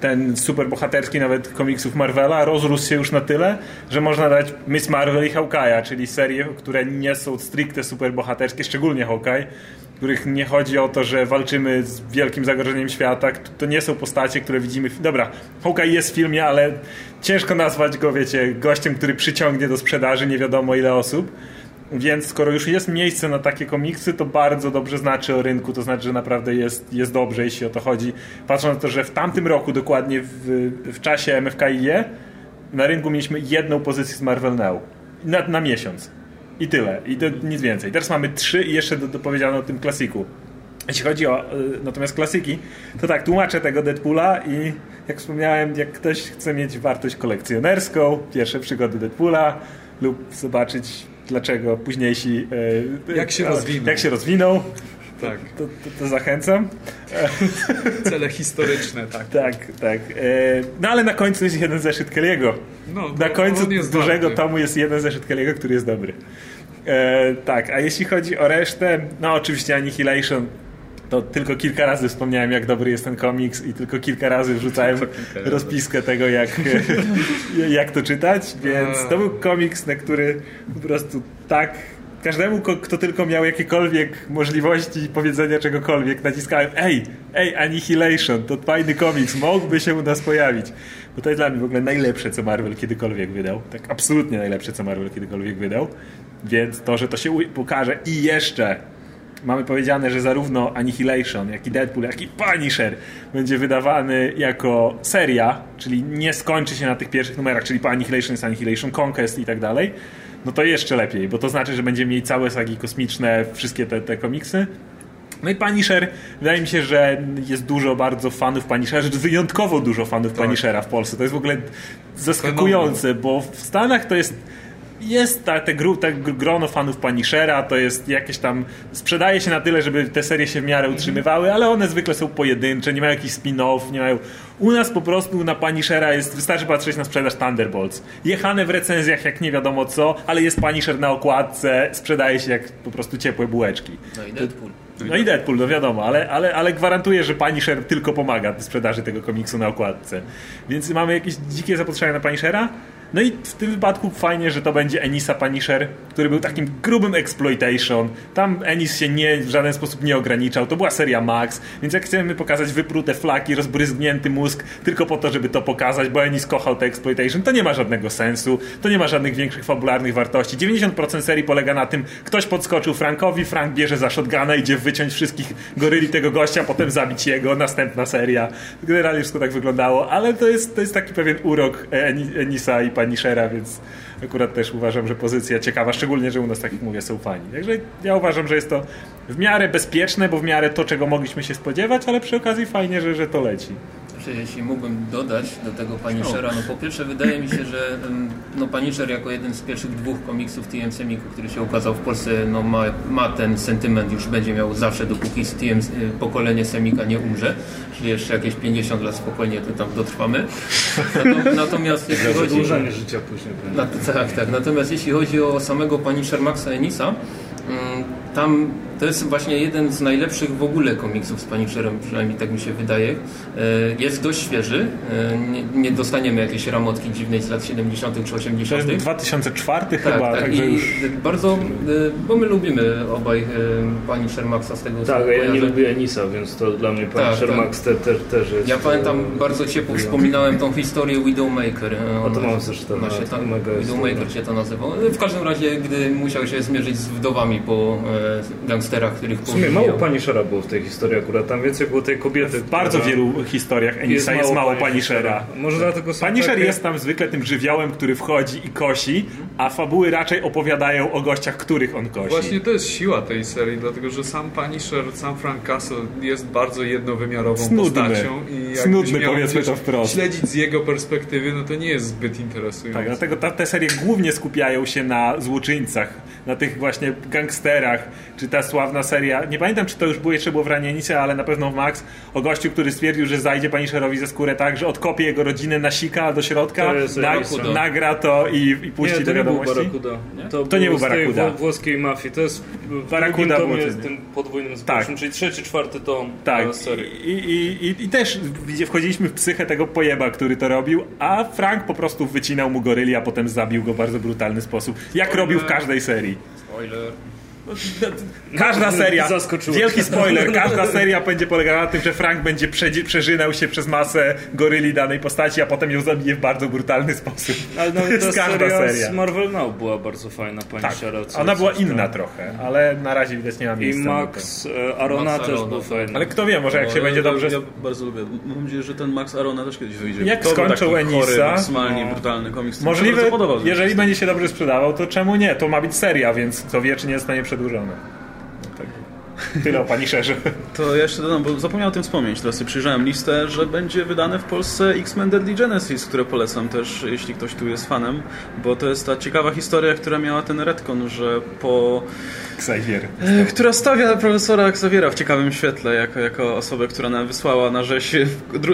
ten superbohaterski nawet komiksów Marvela rozrósł się już na tyle, że można dać Miss Marvel i Hawkeye'a, czyli serie, które nie są stricte superbohaterskie, szczególnie Hawkeye, których nie chodzi o to, że walczymy z wielkim zagrożeniem świata. To nie są postacie, które widzimy. Dobra, Hawkeye jest w filmie, ale ciężko nazwać go, wiecie, gościem, który przyciągnie do sprzedaży nie wiadomo ile osób. Więc skoro już jest miejsce na takie komiksy, to bardzo dobrze znaczy o rynku, to znaczy, że naprawdę jest, jest dobrze, jeśli o to chodzi. Patrząc na to, że w tamtym roku, dokładnie w, w czasie MFKIE, na rynku mieliśmy jedną pozycję z Marvel Now. Na, na miesiąc. I tyle. I to nic więcej. Teraz mamy trzy i jeszcze dopowiedziano o tym klasiku. Jeśli chodzi o y, natomiast klasyki, to tak, tłumaczę tego Deadpoola i jak wspomniałem, jak ktoś chce mieć wartość kolekcjonerską, pierwsze przygody Deadpoola lub zobaczyć dlaczego późniejsi y, jak się rozwinął, jak się rozwinął tak. To, to, to, zachęcam. Cele historyczne, tak. Tak, tak. E, no ale na końcu jest jeden zeszyt Kelly'ego. No, na końcu dużego tomu jest jeden zeszyt Kelly'ego, który jest dobry. E, tak, a jeśli chodzi o resztę, no oczywiście Annihilation to tylko kilka razy wspomniałem, jak dobry jest ten komiks i tylko kilka razy wrzucałem rozpiskę tego, jak, jak to czytać, więc to był komiks, na który po prostu tak każdemu, kto tylko miał jakiekolwiek możliwości powiedzenia czegokolwiek, naciskałem ej, ej, Annihilation, to fajny komiks, mógłby się u nas pojawić. Bo to jest dla mnie w ogóle najlepsze, co Marvel kiedykolwiek wydał. Tak absolutnie najlepsze, co Marvel kiedykolwiek wydał. Więc to, że to się pokaże i jeszcze mamy powiedziane, że zarówno Annihilation, jak i Deadpool, jak i Punisher będzie wydawany jako seria, czyli nie skończy się na tych pierwszych numerach, czyli po Annihilation jest Annihilation Conquest i tak dalej, no to jeszcze lepiej, bo to znaczy, że będziemy mieli całe sagi kosmiczne, wszystkie te, te komiksy. No i Punisher, wydaje mi się, że jest dużo bardzo fanów Punishera, że wyjątkowo dużo fanów tak. Punishera w Polsce. To jest w ogóle zaskakujące, bo w Stanach to jest jest ta, te, gru, te grono fanów Punishera, to jest jakieś tam, sprzedaje się na tyle, żeby te serie się w miarę utrzymywały, ale one zwykle są pojedyncze, nie mają jakichś spin-off, nie mają... U nas po prostu na Punishera jest, wystarczy patrzeć na sprzedaż Thunderbolts. Jechane w recenzjach jak nie wiadomo co, ale jest Punisher na okładce, sprzedaje się jak po prostu ciepłe bułeczki. No i Deadpool. No i Deadpool, no wiadomo, ale, ale, ale gwarantuję, że Punisher tylko pomaga w sprzedaży tego komiksu na okładce. Więc mamy jakieś dzikie zapotrzebowanie na Punishera, No i w tym wypadku fajnie, że to będzie Enisa Punisher, który był takim grubym exploitation. Tam Enis się nie, w żaden sposób nie ograniczał. To była seria Max, więc jak chcemy pokazać wyprute flaki, rozbryzgnięty mózg tylko po to, żeby to pokazać, bo Enis kochał te exploitation, to nie ma żadnego sensu. To nie ma żadnych większych fabularnych wartości. 90% serii polega na tym, ktoś podskoczył Frankowi, Frank bierze za shotguna, idzie wyciąć wszystkich goryli tego gościa, potem zabić jego, następna seria. Generalnie wszystko tak wyglądało, ale to jest, to jest taki pewien urok Enisa i Punishera, więc akurat też uważam, że pozycja ciekawa, szczególnie, że u nas, tak jak mówię, są fani. Także ja uważam, że jest to w miarę bezpieczne, bo w miarę to, czego mogliśmy się spodziewać, ale przy okazji fajnie, że, że to leci jeśli mógłbym dodać do tego Punishera, no po pierwsze wydaje mi się, że no Punisher jako jeden z pierwszych dwóch komiksów TM Semiku, który się ukazał w Polsce, no ma, ma ten sentyment, już będzie miał zawsze, dopóki TM, y, pokolenie Semika nie umrze, czyli jeszcze jakieś 50 lat spokojnie to tam dotrwamy. Natomiast jeśli chodzi... życia później. Na, tak, tak. Natomiast jeśli chodzi o samego Punisher Maxa Enisa, tam to jest właśnie jeden z najlepszych w ogóle komiksów z Punisherem, przynajmniej tak mi się wydaje. E, jest dość świeży. E, nie, nie dostaniemy jakiejś ramotki dziwnej z lat 70. czy 80. To jest 2004 tak, chyba. Tak, i już... bardzo, e, bo my lubimy obaj Punisher Maxa z tego Tak, ja nie lubię Enisa, więc to dla mnie Punisher tak, tak. Max te, te, też jest... Ja pamiętam, bardzo ciepło wspominałem tą historię Widowmaker. O to mam tam, Widowmaker się to nazywał. W każdym razie, gdy musiał się zmierzyć z wdowami po e, gangsterach, których W sumie mało Punishera było w tej historii akurat, tam więcej było tej kobiety. W bardzo wielu historiach Enisa jest, jest mało Punishera. Może dlatego Punisher takie... jest tam zwykle tym żywiołem, który wchodzi i kosi, a fabuły raczej opowiadają o gościach, których on kosi. Właśnie to jest siła tej serii, dlatego że sam Punisher, sam Frank Castle jest bardzo jednowymiarową Snudny. postacią i Snudny, powiedzmy to wprost. śledzić z jego perspektywy, no to nie jest zbyt interesujące. Tak, dlatego ta, te serie głównie skupiają się na złoczyńcach, na tych właśnie gangsterach, czy ta sławna seria, nie pamiętam czy to już było jeszcze było w Ranienicy, ale na pewno w Max, o gościu, który stwierdził, że zajdzie Punisherowi ze skórę tak, że odkopie jego rodzinę, nasika do środka, na, nagra to i, i puści nie, do wiadomości. Nie? To, to nie był Barakuda. Włoskiej mafii, to jest Barakuda był jest tym podwójnym tak. czyli trzeci, czwarty tom tak. serii. I, i, i, I też wchodziliśmy w psychę tego pojeba, który to robił, a Frank po prostu wycinał mu goryli, a potem zabił go w bardzo brutalny sposób, jak Spoiler. robił w każdej serii. Spoiler. Każda seria, wielki spoiler, każda seria będzie polegała na tym, że Frank będzie przeżynał się przez masę goryli danej postaci, a potem ją zabije w bardzo brutalny sposób. Ale no, to jest każda seria, seria. z Marvel Now była bardzo fajna, pani tak, Ona była inna trochę, ale na razie widać nie ma miejsca. I Max e, Arona Max też Arona. był fajny. Ale kto wie, może jak no, się będzie dobrze... Ja bardzo lubię. Mam nadzieję, że ten Max Arona też kiedyś wyjdzie. Jak skończył Enisa... Chory, maksymalnie no. brutalny komiks. Możliwe, jeżeli będzie się dobrze sprzedawał, to czemu nie? To ma być seria, więc to wie, czy nie zostanie przedłużone. Tyle o Punisherze. To ja jeszcze dodam, bo zapomniałem o tym wspomnieć. Teraz sobie przyjrzałem listę, że będzie wydane w Polsce X-Men Deadly Genesis, które polecam też, jeśli ktoś tu jest fanem, bo to jest ta ciekawa historia, która miała ten retcon, że po... Xavier. E, która stawia profesora Xaviera w ciekawym świetle, jako, jako osobę, która nam wysłała na rzeź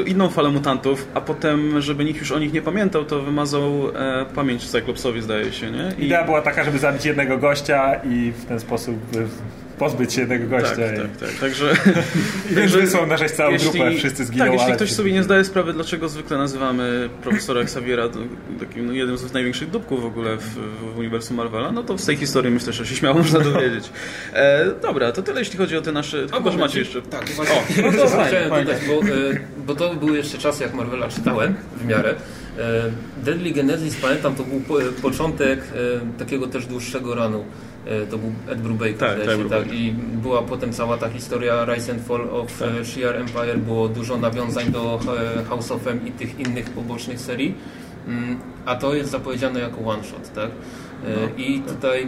inną falę mutantów, a potem, żeby nikt już o nich nie pamiętał, to wymazał e, pamięć Cyclopsowi, zdaje się, nie? I... Idea była taka, żeby zabić jednego gościa i w ten sposób pozbyć się tego gościa. Tak, tak, tak. Także, I także wysłał na rzecz całą jeśli, grupę, wszyscy zginą. Tak, jeśli ktoś sobie nie zdaje sprawy, dlaczego zwykle nazywamy profesora Xaviera takim no, jednym z największych dupków w ogóle w, w uniwersum Marvela, no to z tej historii myślę, że się śmiało można dowiedzieć. E, dobra, to tyle jeśli chodzi o te nasze... Chyba, że macie jeszcze... Tak, właśnie. O, no to fajnie, fajnie. Bo, e, bo to były jeszcze czasy, jak Marvela czytałem w miarę. E, Deadly Genesis, pamiętam, to był początek e, takiego też dłuższego ranu. E, to był Ed Brubaker, tak, tak, tak, i była potem cała ta historia Rise and Fall of tak. Shi'ar Empire, było dużo nawiązań do House of M i tych innych pobocznych serii, mm, a to jest zapowiedziane jako one shot, tak? No. I tutaj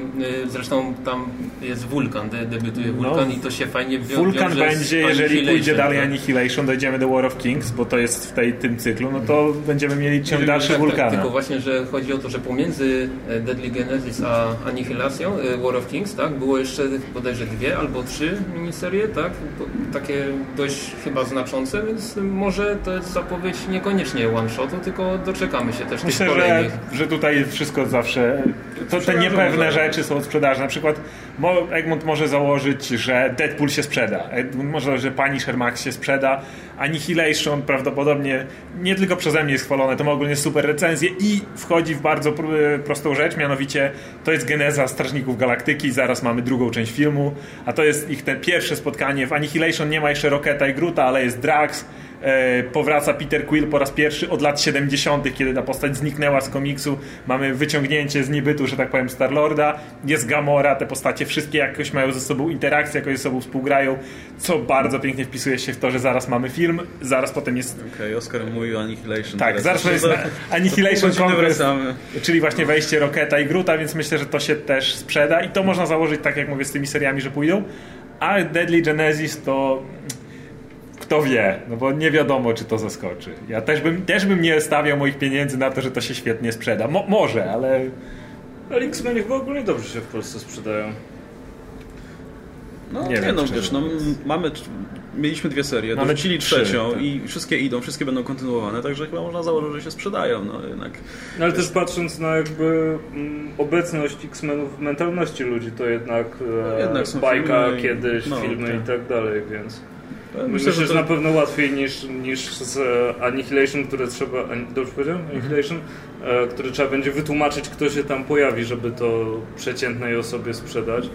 y, zresztą tam jest Wulkan, de, debiutuje Wulkan no, i to się fajnie wiąże Wulkan będzie, jeżeli pójdzie dalej tak? Annihilation, dojdziemy do War of Kings, bo to jest w tej, tym cyklu, no to będziemy mieli ciąg dalszy tak, Wulkana. Tak, tylko właśnie, że chodzi o to, że pomiędzy e, Deadly Genesis a Annihilacją, e, War of Kings, tak, było jeszcze bodajże dwie albo trzy miniserie, tak, takie dość chyba znaczące, więc może to jest zapowiedź niekoniecznie one-shotu, tylko doczekamy się też Myślę, że że, że tutaj wszystko zawsze... To, te niepewne rzeczy są sprzedaży. Na przykład Egmont może założyć, że Deadpool się sprzeda. Egmont może że Punisher Max się sprzeda. Annihilation prawdopodobnie nie tylko przeze mnie jest chwalone, to ma ogólnie super recenzję i wchodzi w bardzo prostą rzecz, mianowicie to jest geneza Strażników Galaktyki, zaraz mamy drugą część filmu, a to jest ich te pierwsze spotkanie. W Annihilation nie ma jeszcze Rocketa i Gruta, ale jest Drax, E, powraca Peter Quill po raz pierwszy od lat 70., kiedy ta postać zniknęła z komiksu. Mamy wyciągnięcie z niebytu, że tak powiem, Star-Lorda. Jest Gamora, te postacie wszystkie jakoś mają ze sobą interakcję, jakoś ze sobą współgrają, co bardzo pięknie wpisuje się w to, że zaraz mamy film, zaraz potem jest... Okej, okay, Oscar mówił Annihilation. Tak, zaraz jest Annihilation Congress, czyli właśnie wejście Roketa i Gruta, więc myślę, że to się też sprzeda i to można założyć, tak jak mówię, z tymi seriami, że pójdą. A Deadly Genesis to kto wie, no bo nie wiadomo, czy to zaskoczy. Ja też bym, też bym nie stawiał moich pieniędzy na to, że to się świetnie sprzeda. Mo może, ale... Ale X-Meni w ogóle dobrze się w Polsce sprzedają. No nie, nie wiem, no wiesz, no, mamy, mieliśmy dwie serie, mamy dorzucili trzecią tak. i wszystkie idą, wszystkie będą kontynuowane, także chyba można założyć, że się sprzedają. No, jednak no, ale też patrząc na jakby m, obecność X-Menów w mentalności ludzi, to jednak, no, jednak bajka filmy, kiedyś, no, filmy tak. i tak dalej, więc... Myślę, Myślę że, to... na pewno łatwiej niż, niż z e, Annihilation, które trzeba. Dobrze powiedziałem? Mhm. Annihilation? Mhm. Które trzeba będzie wytłumaczyć, kto się tam pojawi, żeby to przeciętnej osobie sprzedać.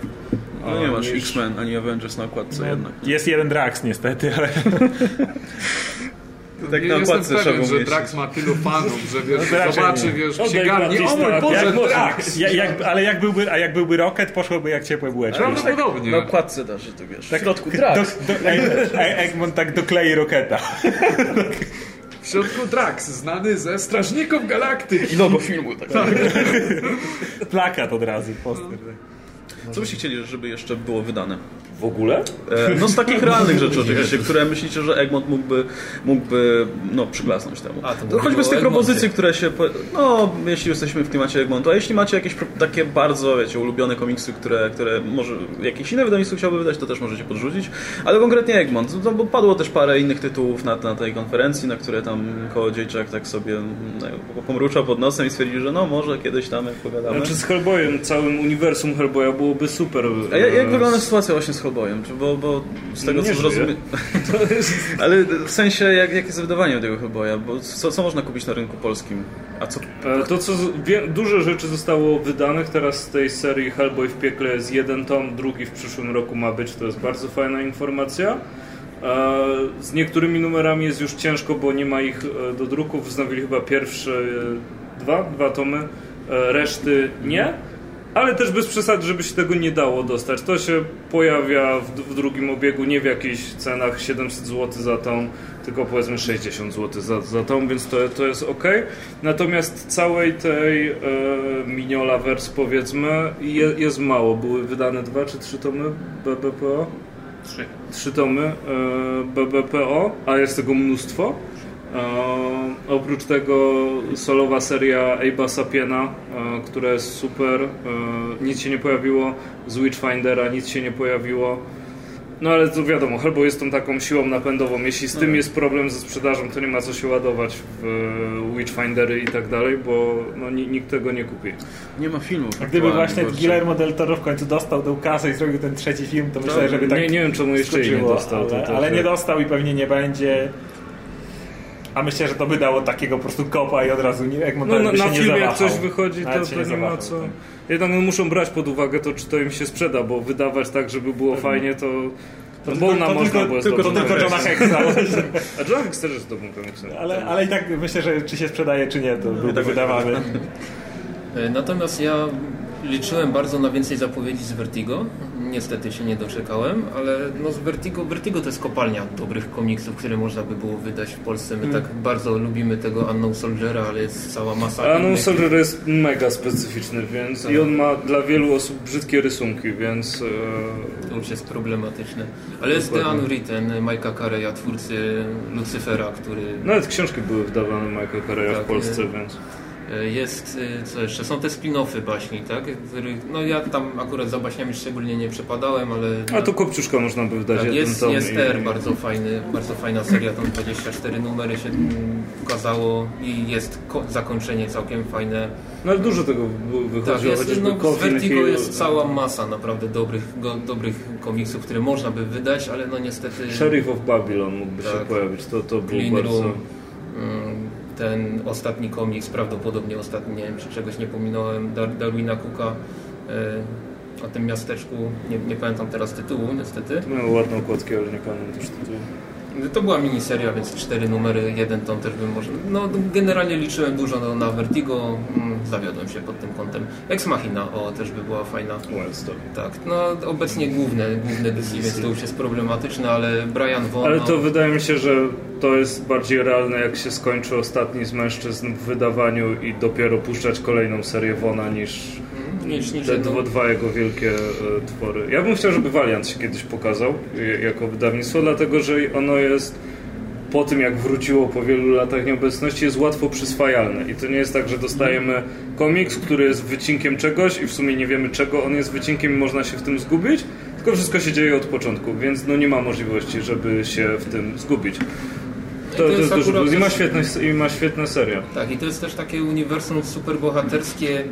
No nie masz niż... X-Men ani Avengers na okładce no, jednak. Jest jeden Drax niestety, ale... tak na okładce trzeba że Drax ma tylu fanów, że wiesz, no, zobaczy, wiesz, w księgarni, o mój Boże, jak, Drax! Ja, jak, ale jak byłby, a jak byłby Rocket, poszłoby jak ciepłe bułeczki. Prawdopodobnie. Na okładce też, że to wiesz, tak, w środku Drax. Do, do, Egmont tak doklei Rocketa. W środku Drax, znany ze Strażników Galaktyki. I logo filmu. Tak. tak. Plakat od razu, poster. Co byście chcieli, żeby jeszcze było wydane? W ogóle? E, no z takich realnych rzeczy oczywiście, które myślicie, że Egmont mógłby, mógłby no, przyklasnąć temu. A, to choćby z tych propozycji, które się... No, jeśli jesteśmy w klimacie Egmontu, a jeśli macie jakieś takie bardzo, wiecie, ulubione komiksy, które, które może jakieś inne wydawnictwo chciałby wydać, to też możecie podrzucić. Ale konkretnie Egmont, no, bo padło też parę innych tytułów na, na tej konferencji, na które tam Kołodziejczak tak sobie no, pomruczał pod nosem i stwierdził, że no może kiedyś tam jak pogadamy. Znaczy z Hellboyem, całym uniwersum Hellboya byłoby super. A jak, jak wygląda sytuacja właśnie z Hellboyem? Hellboyem, bo, bo z tego co zrozumiem... Ale w sensie, jak, jak jest wydawanie tego Hellboya? Bo co, co można kupić na rynku polskim? A co... E, to, co... Dużo rzeczy zostało wydanych teraz z tej serii Hellboy w piekle jest jeden tom, drugi w przyszłym roku ma być. To jest bardzo fajna informacja. E, z niektórymi numerami jest już ciężko, bo nie ma ich e, do druku. Wznowili chyba pierwsze dwa, dwa tomy, reszty nie. Ale też bez przesady, żeby się tego nie dało dostać. To się pojawia w, w drugim obiegu nie w jakichś cenach 700 zł za tą, tylko powiedzmy 60 zł za, za tą, więc to, to jest ok. Natomiast całej tej e, Miniolaverse powiedzmy je, jest mało. Były wydane dwa czy trzy tomy BBPO? Trzy. Trzy tomy e, BBPO, a jest tego mnóstwo. E, oprócz tego solowa seria Abe'a Sapiena, e, która jest super. E, nic się nie pojawiło z Witchfindera, nic się nie pojawiło. No ale to wiadomo, Hellboy jest tą taką siłą napędową. Jeśli z tym no. jest problem ze sprzedażą, to nie ma co się ładować w Witchfindery i tak dalej, bo no, nikt tego nie kupi. Nie ma filmów. A gdyby właśnie Guillermo del Toro w końcu dostał tę kasę i zrobił ten trzeci film, to, to myślę, żeby tak Nie, nie wiem czemu jeszcze nie dostał. Ale, to, to, ale nie dostał i pewnie nie będzie. A myślę, że to by dało takiego po prostu kopa i od razu nie, jak no, na, na filmie jak coś wychodzi, to, to nie, nie ma co. Jednak no, muszą brać pod uwagę to, czy to im się sprzeda, bo wydawać tak, żeby było Pewnie. fajnie, to... To Bona to można tylko, było tylko, to tylko Johna Hexa. A John Hex też jest dobrym komiksem. Ale, ale i tak myślę, że czy się sprzedaje, czy nie, to byłby tak wydawany. Natomiast ja liczyłem bardzo na więcej zapowiedzi z Vertigo. Niestety się nie doczekałem, ale no z Vertigo, Vertigo to jest kopalnia dobrych komiksów, które można by było wydać w Polsce. My mm. tak bardzo lubimy tego Unknown Soldiera, ale jest cała masa Unknown Soldier jest mega specyficzny, więc tak. i on ma dla wielu osób brzydkie rysunki, więc... E... To już jest problematyczne. Ale jest The Unwritten Mike'a Carey'a, twórcy Lucyfera, który... Nawet książki były wydawane Mike'a Carey'a tak, w Polsce, więc... E, jest, e, co jeszcze, są te spin-offy baśni, tak? No ja tam akurat za baśniami szczególnie nie przepadałem, ale... A tu Kopciuszka można by wydać tak, jest, jest R, bardzo, fajny, bardzo fajna seria, tam 24 numery się ukazało i jest zakończenie całkiem fajne. No ale dużo tego wychodziło, tak, jest, no, z Vertigo jest cała masa naprawdę dobrych, go, dobrych komiksów, które można by wydać, ale no niestety... Sheriff of Babylon mógłby tak, się pojawić, to, to było bardzo... Room, mm, ten ostatni komiks, prawdopodobnie ostatni, nie wiem czy czegoś nie pominąłem, Dar Darwina Cooka e, o tym miasteczku, nie, nie pamiętam teraz tytułu niestety. Miał ładną okładkę, ale nie pamiętam też tytułu. To była miniseria, więc cztery numery, jeden tom też bym może... No generalnie liczyłem dużo no, na Vertigo, mm, zawiodłem się pod tym kątem. Ex Machina, o, też by była fajna. Wildstorm. Tak, no obecnie główne, główne DC, więc to już jest problematyczne, ale Brian Vaughan... Ale to no... wydaje mi się, że to jest bardziej realne, jak się skończy ostatni z mężczyzn w wydawaniu i dopiero puszczać kolejną serię Wona niż niż, niż te dwa, dwa jego wielkie e, twory. Ja bym chciał, żeby Valiant się kiedyś pokazał jako wydawnictwo, dlatego że ono jest po tym jak wróciło po wielu latach nieobecności jest łatwo przyswajalne i to nie jest tak, że dostajemy komiks, który jest wycinkiem czegoś i w sumie nie wiemy czego on jest wycinkiem i można się w tym zgubić, tylko wszystko się dzieje od początku, więc no nie ma możliwości, żeby się w tym zgubić. To, to, jest, jest dużo, i ma, świetne, i ma świetne seria. Tak, i to jest też takie uniwersum superbohaterskie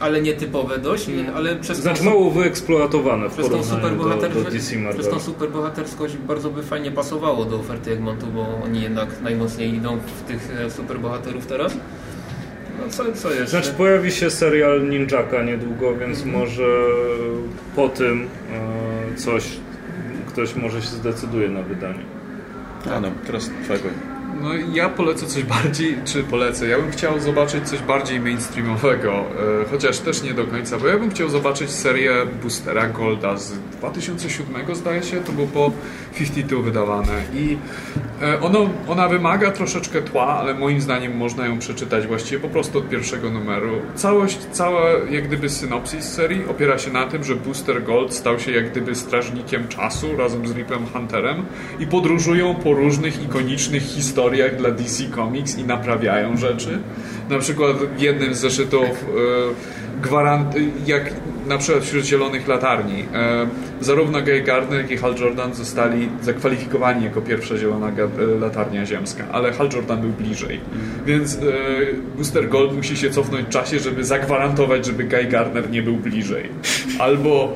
ale nietypowe dość, mm. ale przez Znaczy mało wyeksploatowane w przez tą superbohater... do, do DC Marvel. Przez tą superbohaterskość bardzo by fajnie pasowało do oferty Egmontu, bo oni jednak najmocniej idą w tych e, superbohaterów teraz. No co, co jeszcze? Znaczy pojawi się serial Ninjaka niedługo, więc mm. może po tym e, coś ktoś może się zdecyduje na wydanie. A no, teraz twojego. No ja polecę coś bardziej, czy polecę, ja bym chciał zobaczyć coś bardziej mainstreamowego, e, chociaż też nie do końca, bo ja bym chciał zobaczyć serię Boostera Golda z 2007 zdaje się, to było po 52 wydawane i e, ono, ona wymaga troszeczkę tła, ale moim zdaniem można ją przeczytać właściwie po prostu od pierwszego numeru. Całość, cała jak gdyby synopsis serii opiera się na tym, że Booster Gold stał się jak gdyby strażnikiem czasu razem z Ripem Hunterem i podróżują po różnych ikonicznych historiach historiach dla DC Comics i naprawiają rzeczy. Na przykład w jednym z zeszytów e, gwarant, jak na przykład wśród Zielonych Latarni e, zarówno Guy Gardner jak i Hal Jordan zostali zakwalifikowani jako pierwsza Zielona e, Latarnia Ziemska, ale Hal Jordan był bliżej. Więc Booster Gold musi się cofnąć w czasie, żeby zagwarantować, żeby Guy Gardner nie był bliżej. Albo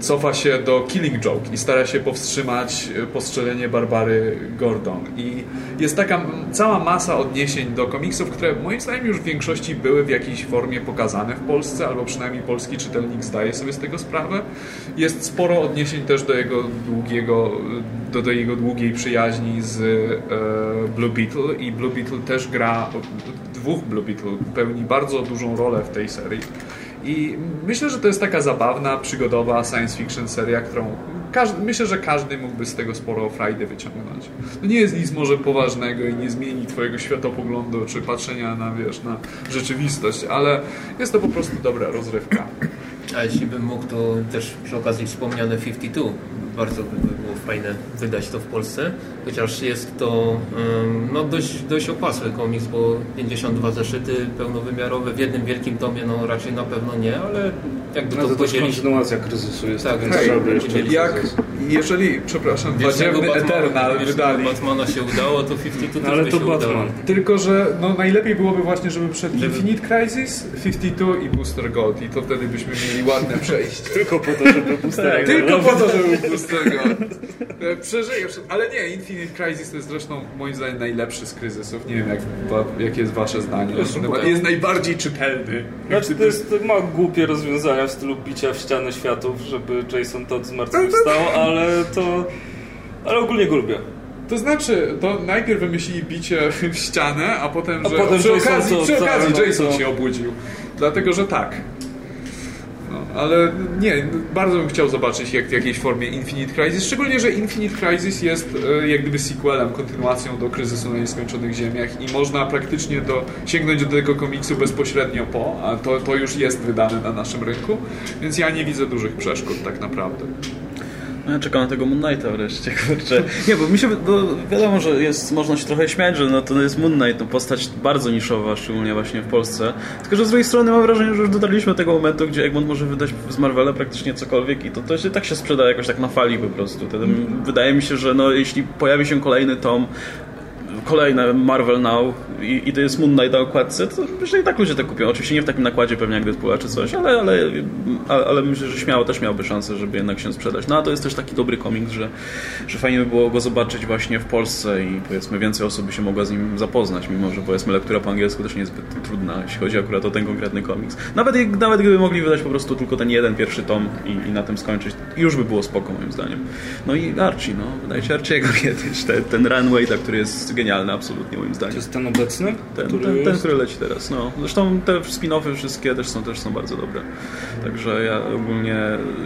cofa się do Killing Joke i stara się powstrzymać e, postrzelenie Barbary Gordon. I jest taka cała masa odniesień do komiksów, które moim zdaniem już w większości były w jakiejś formie pokazane w Polsce, albo przynajmniej polski czytelnik zdaje sobie z tego sprawę. Jest sporo odniesień też do jego długiego, do, do jego długiej przyjaźni z e, Blue Beetle i Blue Beetle też gra, dwóch Blue Beetle pełni bardzo dużą rolę w tej serii. I myślę, że to jest taka zabawna, przygodowa science fiction seria, którą każdy, myślę, że każdy mógłby z tego sporo frajdy wyciągnąć. To nie jest nic może poważnego i nie zmieni twojego światopoglądu czy patrzenia na, wiesz, na rzeczywistość, ale jest to po prostu dobra rozrywka. A jeśli bym mógł, to też przy okazji wspomniane 52 bardzo by było fajne wydać to w Polsce, chociaż jest to no, dość, dość opasły komiks, bo 52 zeszyty pełnowymiarowe w jednym wielkim tomie, no raczej na pewno nie, ale jakby no, to, to podzielić... kontynuacja kryzysu jest, tak, więc hej, jak, jeżeli, przepraszam, Badziewny Eternal wydali... Batmana się udało, to 52 no, Ale to Batman. Udało. Tylko, że no, najlepiej byłoby właśnie, żeby przed Infinite Crisis, 52 i Booster Gold i to wtedy byśmy mieli ładne przejście. tylko po to, żeby Booster Tylko po to, żeby Booster tego. E, przeżyjesz. Ale nie, Infinite Crisis to jest zresztą moim zdaniem najlepszy z kryzysów. Nie wiem, jak, jakie jest wasze zdanie. Jest, najbardziej czytelny. Znaczy, to jest to ma głupie rozwiązania w stylu bicia w ścianę światów, żeby Jason Todd zmartwychwstał, ale to... Ale ogólnie go lubię. To znaczy, to najpierw wymyślili bicie w ścianę, a potem, a że potem przy okazji, przy okazji Jason się obudził. Dlatego, że tak ale nie, bardzo bym chciał zobaczyć jak w jakiejś formie Infinite Crisis, szczególnie, że Infinite Crisis jest e, jak gdyby sequelem, kontynuacją do Kryzysu na Nieskończonych Ziemiach i można praktycznie do, sięgnąć do tego komiksu bezpośrednio po, a to, to już jest wydane na naszym rynku, więc ja nie widzę dużych przeszkód tak naprawdę. Ja czekam na tego Moon Knighta wreszcie, kurczę. Nie, bo mi się, bo wiadomo, że jest, można się trochę śmiać, że no, to jest Moon Knight, to postać bardzo niszowa, szczególnie właśnie w Polsce. Tylko, że z drugiej strony mam wrażenie, że już dotarliśmy do tego momentu, gdzie Egmont może wydać z Marvela praktycznie cokolwiek i to, to się tak się sprzeda jakoś tak na fali po prostu. Wtedy wydaje mi się, że no, jeśli pojawi się kolejny tom kolejne Marvel Now i, i to jest Moon Knight na okładce, to myślę, i tak ludzie to kupią. Oczywiście nie w takim nakładzie pewnie jak Deadpoola czy coś, ale, ale, ale, myślę, że śmiało też miałby szansę, żeby jednak się sprzedać. No a to jest też taki dobry komiks, że, że fajnie by było go zobaczyć właśnie w Polsce i powiedzmy więcej osób by się mogła z nim zapoznać, mimo że powiedzmy lektura po angielsku też nie jest zbyt trudna, jeśli chodzi akurat o ten konkretny komiks. Nawet, nawet gdyby mogli wydać po prostu tylko ten jeden pierwszy tom i, i na tym skończyć, już by było spoko moim zdaniem. No i Archie, no, wydaje się Archiego kiedyś, ten, ten Runway, który jest genialny absolutnie moim zdaniem. To jest ten obecny? Ten, który, ten, ten, który leci teraz, no. Zresztą te spin-offy wszystkie też są, też są bardzo dobre. Także ja ogólnie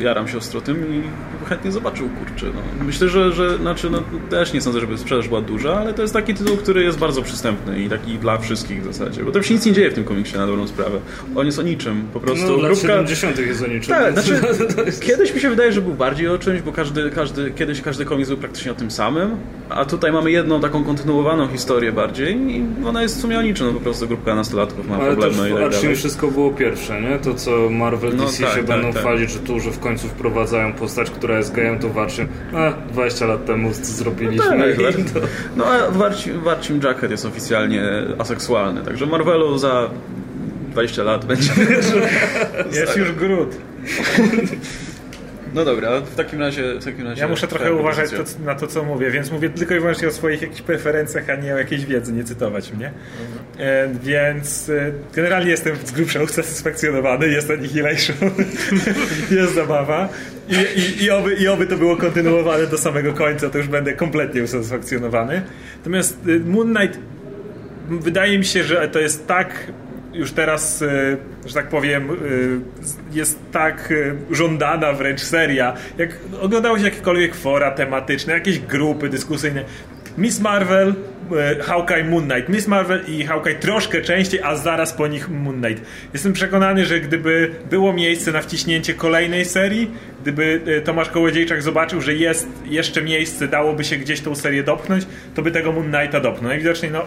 jaram się ostro tym i chętnie zobaczył, kurczę. No. Myślę, że, że znaczy, no, też nie sądzę, żeby sprzedaż była duża, ale to jest taki tytuł, który jest bardzo przystępny i taki dla wszystkich w zasadzie. Bo to się nic nie dzieje w tym komiksie na dobrą sprawę. On jest o niczym, po prostu. No, grupka... 70 jest o niczym. Tak, znaczy, kiedyś mi się wydaje, że był bardziej o czymś, bo każdy, każdy, kiedyś każdy komiks był praktycznie o tym samym, a tutaj mamy jedną taką kontynuowaną historię bardziej i ona jest w sumie o niczym, no po prostu grupka nastolatków ma Ale problemy i tak dalej. wszystko było pierwsze, nie? To co Marvel no, DC tak, się tak, będą tak. chwalić, że tu, że w końcu wprowadzają postać, która jest gejem, to Warczym, a 20 lat temu zrobiliśmy. No, tak, to... no a Warcim, Warcim Jacket jest oficjalnie aseksualny, także Marvelu za 20 lat będzie... jest już Groot. No dobra, w takim razie... W takim razie ja muszę trochę uważać to, na to, co mówię, więc mówię tylko i wyłącznie o swoich jakichś preferencjach, a nie o jakiejś wiedzy, nie cytować mnie. E, więc e, generalnie jestem z grubsza usatysfakcjonowany, jest Annihilation, jest zabawa I, i, i, oby, i oby to było kontynuowane do samego końca, to już będę kompletnie usatysfakcjonowany. Natomiast e, Moon Knight wydaje mi się, że to jest tak już teraz, e, że tak powiem, e, jest tak e, żądana wręcz seria. Jak oglądało się jakiekolwiek fora tematyczne, jakieś grupy dyskusyjne. Miss Marvel, Hawkeye, Moon Knight. Miss Marvel i Hawkeye troszkę częściej, a zaraz po nich Moon Knight. Jestem przekonany, że gdyby było miejsce na wciśnięcie kolejnej serii, gdyby Tomasz Kołodziejczak zobaczył, że jest jeszcze miejsce, dałoby się gdzieś tą serię dopchnąć, to by tego Moon Knighta dopchnął. Najwidoczniej no,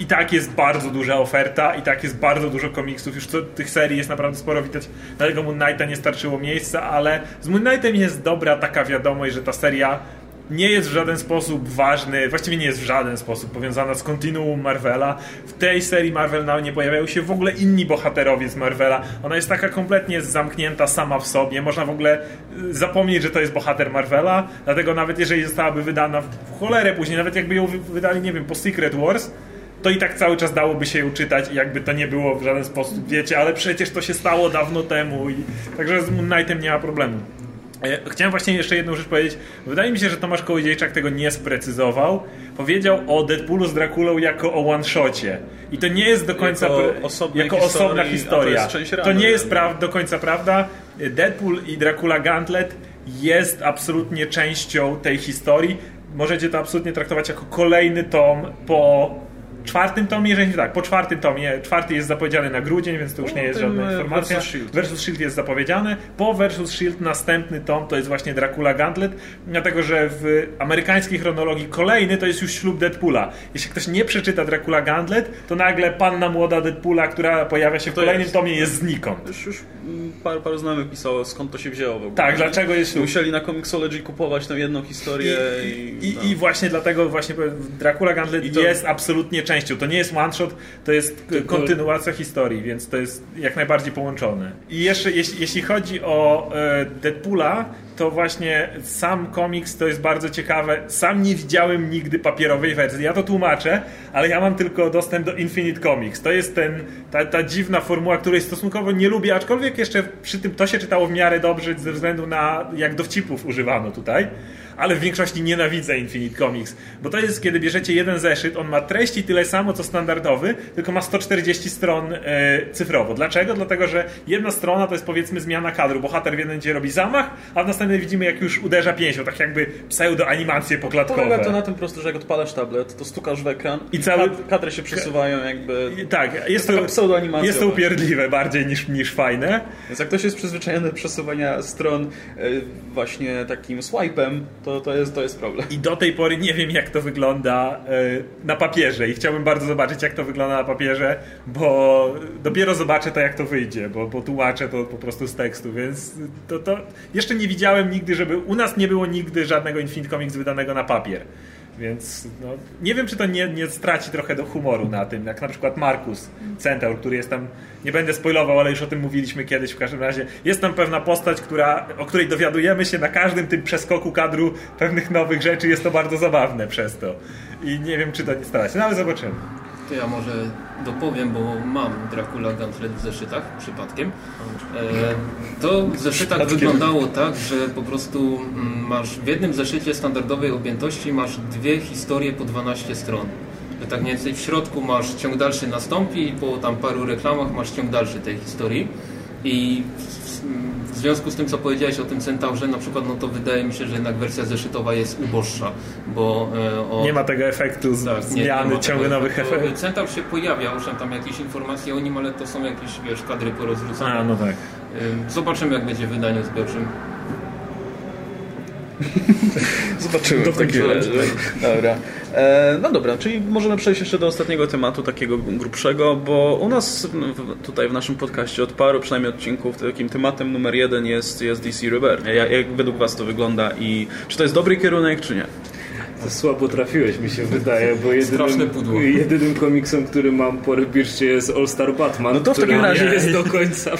i tak jest bardzo duża oferta, i tak jest bardzo dużo komiksów. Już co, tych serii jest naprawdę sporo widać. Dlatego Moon Knighta nie starczyło miejsca, ale z Moon Knightem jest dobra taka wiadomość, że ta seria nie jest w żaden sposób ważny, właściwie nie jest w żaden sposób powiązana z kontinuum Marvela. W tej serii Marvel now nie pojawiają się w ogóle inni bohaterowie z Marvela. Ona jest taka kompletnie zamknięta sama w sobie. Można w ogóle y, zapomnieć, że to jest bohater Marvela. Dlatego nawet jeżeli zostałaby wydana w cholerę później, nawet jakby ją wydali, nie wiem, po Secret Wars, to i tak cały czas dałoby się ją czytać i jakby to nie było w żaden sposób, wiecie, ale przecież to się stało dawno temu i także z Moon Knightem nie ma problemu. E, chciałem właśnie jeszcze jedną rzecz powiedzieć. Wydaje mi się, że Tomasz Kołodziejczak tego nie sprecyzował. Powiedział o Deadpoolu z Drakulą jako o one-shocie. I to nie jest do końca... Jako, jako osobna historia. To, to, nie jest pra do końca prawda. Deadpool i Dracula Gauntlet jest absolutnie częścią tej historii. Możecie to absolutnie traktować jako kolejny tom po czwartym tomie, jeżeli tak, po czwartym tomie, czwarty jest zapowiedziany na grudzień, więc to już nie jest żadna informacja. Versus Shield. versus Shield jest zapowiedziany. Po Versus Shield następny tom to jest właśnie Dracula Gauntlet, dlatego że w amerykańskiej chronologii kolejny to jest już ślub Deadpoola. Jeśli ktoś nie przeczyta Dracula Gauntlet, to nagle panna młoda Deadpoola, która pojawia się w to kolejnym jest. tomie jest znikąd. Już, już parę, parę znajomych pisało, skąd to się wzięło w ogóle. Tak, dlaczego jest ślub. Musieli na Comixology kupować tę jedną historię. I, i, i, no. i właśnie dlatego właśnie Dracula Gauntlet to... jest absolutnie częścią częścią. To nie jest one shot, to jest kontynuacja historii, więc to jest jak najbardziej połączone. I jeszcze jeśli, jeśli chodzi o e, Deadpoola, to właśnie sam komiks to jest bardzo ciekawe. Sam nie widziałem nigdy papierowej wersji. Ja to tłumaczę, ale ja mam tylko dostęp do Infinite Comics. To jest ten, ta, ta dziwna formuła, której stosunkowo nie lubię, aczkolwiek jeszcze przy tym to się czytało w miarę dobrze ze względu na jak dowcipów używano tutaj ale w większości nienawidzę Infinite Comics, bo to jest kiedy bierzecie jeden zeszyt, on ma treści tyle samo co standardowy, tylko ma 140 stron e, cyfrowo. Dlaczego? Dlatego, że jedna strona to jest powiedzmy zmiana kadru. Bohater w jednym robi zamach, a w następnym widzimy jak już uderza pięścią, tak jakby pseudo-animacje poklatkowe. Polega to na tym prostu, że jak odpalasz tablet, to stukasz w ekran i cały... kadry się przesuwają jakby... Tak, jest to, pseudo-animacja. Jest to upierdliwe bardziej niż, niż fajne. Więc jak ktoś jest przyzwyczajony do przesuwania stron e, właśnie takim swipe'em, to, to, jest, to jest problem. I do tej pory nie wiem jak to wygląda e, na papierze i chciałbym bardzo zobaczyć jak to wygląda na papierze, bo dopiero zobaczę to jak to wyjdzie, bo, bo tłumaczę to po prostu z tekstu, więc to, to jeszcze nie widziałem nigdy, żeby u nas nie było nigdy żadnego Infinite Comics wydanego na papier. Więc no, nie wiem, czy to nie, nie straci trochę do humoru na tym, jak na przykład Markus Centaur, który jest tam, nie będę spoilował, ale już o tym mówiliśmy kiedyś w każdym razie, jest tam pewna postać, która, o której dowiadujemy się na każdym tym przeskoku kadru pewnych nowych rzeczy, jest to bardzo zabawne przez to. I nie wiem, czy to nie stara się, no ale zobaczymy. To ja może dopowiem, bo mam Dracula Gauntlet w zeszytach przypadkiem. E, to w zeszytach wyglądało tak, że po prostu mm, masz w jednym zeszycie standardowej objętości masz dwie historie po 12 stron. Że tak mniej więcej w środku masz ciąg dalszy nastąpi i po tam paru reklamach masz ciąg dalszy tej historii. I w związku z tym, co powiedziałeś o tym Centaurze, na przykład, no to wydaje mi się, że jednak wersja zeszytowa jest uboższa, bo... E, o... Nie ma tego efektu tak, zmiany, nie, ciągu nowych efektów. Centaur się pojawia, owszem, tam jakieś informacje o nim, ale to są jakieś, wiesz, kadry porozrzucane. A, no tak. Zobaczymy, jak będzie w wydaniu zbiorczym. Zobaczymy w takim razie. Dobra. E, no dobra, czyli możemy przejść jeszcze do ostatniego tematu, takiego grubszego, bo u nas tutaj w naszym podcaście od paru przynajmniej odcinków takim tematem numer jeden jest, jest DC Rebirth. Jak, jak według Was to wygląda i czy to jest dobry kierunek, czy nie? To słabo trafiłeś, mi się wydaje, bo jedynym, jedynym komiksem, który mam po Rebirthie jest All Star Batman, no to w takim razie jest do końca.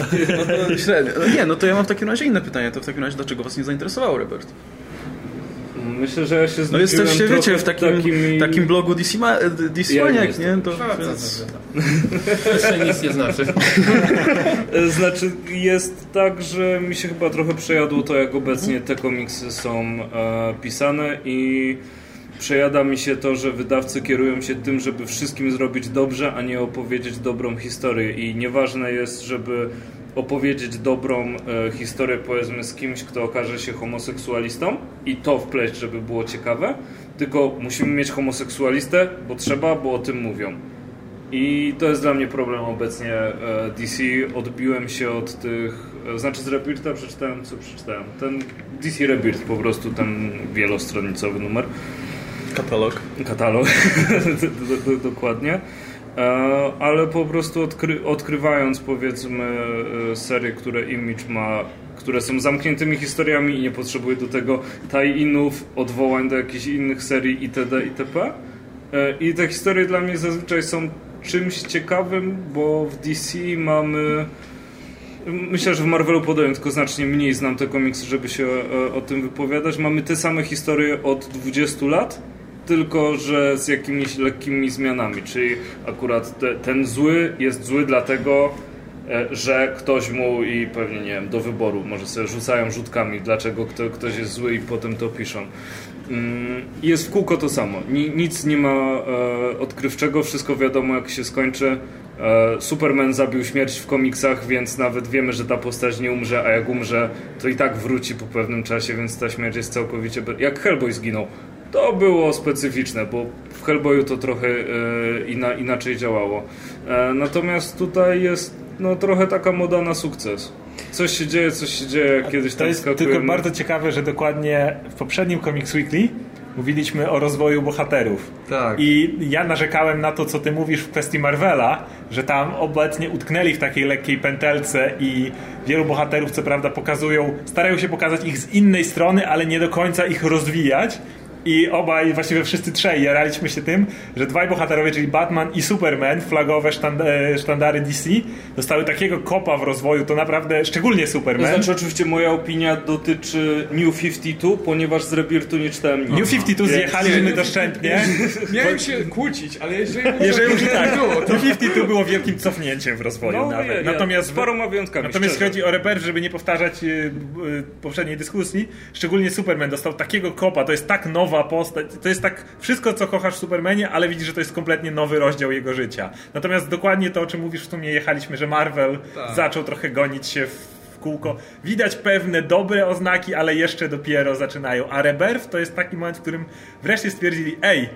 No to średnio. No nie, no to ja mam w takim razie inne pytanie. To w takim razie dlaczego Was nie zainteresowało Rebirth? Myślę, że ja się No jesteście, wiecie, w takim, takimi... takim blogu DC, Ma DC ja Maniac, nie? To, więc... to jeszcze nic nie znaczy. znaczy, jest tak, że mi się chyba trochę przejadło to, jak obecnie te komiksy są e, pisane i przejada mi się to, że wydawcy kierują się tym, żeby wszystkim zrobić dobrze, a nie opowiedzieć dobrą historię i nieważne jest, żeby opowiedzieć dobrą e, historię powiedzmy z kimś, kto okaże się homoseksualistą i to wpleść, żeby było ciekawe, tylko musimy mieć homoseksualistę, bo trzeba, bo o tym mówią. I to jest dla mnie problem obecnie e, DC. Odbiłem się od tych... E, znaczy z Rebirtha przeczytałem, co przeczytałem? Ten DC Rebirth po prostu, ten wielostronicowy numer. Katalog. Katalog, dokładnie. E, ale po prostu odkry odkrywając powiedzmy e, serie, które Image ma, które są zamkniętymi historiami i nie potrzebuje do tego tie-inów, odwołań do jakichś innych serii itd. itp. E, I te historie dla mnie zazwyczaj są czymś ciekawym, bo w DC mamy Myślę, że w Marvelu podobnie, tylko znacznie mniej znam te komiksy, żeby się o tym wypowiadać. Mamy te same historie od 20 lat, tylko że z jakimiś lekkimi zmianami. Czyli akurat te, ten zły jest zły dlatego, e, że ktoś mu i pewnie nie wiem, do wyboru może sobie rzucają rzutkami, dlaczego kto, ktoś jest zły i potem to piszą. Mm, jest w kółko to samo. Nic nie ma e, odkrywczego, wszystko wiadomo jak się skończy. E, Superman zabił śmierć w komiksach, więc nawet wiemy, że ta postać nie umrze, a jak umrze, to i tak wróci po pewnym czasie, więc ta śmierć jest całkowicie... Jak Hellboy zginął, to było specyficzne, bo w Hellboyu to trochę e, inaczej działało. E, natomiast tutaj jest no, trochę taka moda na sukces. Coś się dzieje, coś się dzieje, kiedyś To jest skakujemy. tylko bardzo ciekawe, że dokładnie w poprzednim Comics Weekly mówiliśmy o rozwoju bohaterów. Tak. I ja narzekałem na to, co ty mówisz w kwestii Marvela, że tam obecnie utknęli w takiej lekkiej pętelce i wielu bohaterów, co prawda, pokazują, starają się pokazać ich z innej strony, ale nie do końca ich rozwijać. I obaj, właściwie wszyscy trzej jaraliśmy się tym, że dwaj bohaterowie, czyli Batman i Superman, flagowe e, sztandary DC, dostały takiego kopa w rozwoju, to naprawdę, szczególnie Superman. To znaczy oczywiście moja opinia dotyczy New 52, ponieważ z Rebirthu nie czytałem nic. New 52 zjechaliśmy doszczętnie. Miałem się kłócić, ale jeżeli... Jeżeli już tak, było, to... New 52 było wielkim cofnięciem w rozwoju no, nawet. Ja, natomiast, paroma wyjątkami. Natomiast jeśli chodzi o Rebirth, żeby nie powtarzać yy, yy, poprzedniej dyskusji, szczególnie Superman dostał takiego kopa, to jest tak nowa postać, to jest tak wszystko, co kochasz w Supermanie, ale widzisz, że to jest kompletnie nowy rozdział jego życia. Natomiast dokładnie to, o czym mówisz, w sumie jechaliśmy, że Marvel tak. zaczął trochę gonić się w kółko. Widać pewne dobre oznaki, ale jeszcze dopiero zaczynają. A Rebirth to jest taki moment, w którym wreszcie stwierdzili, ej,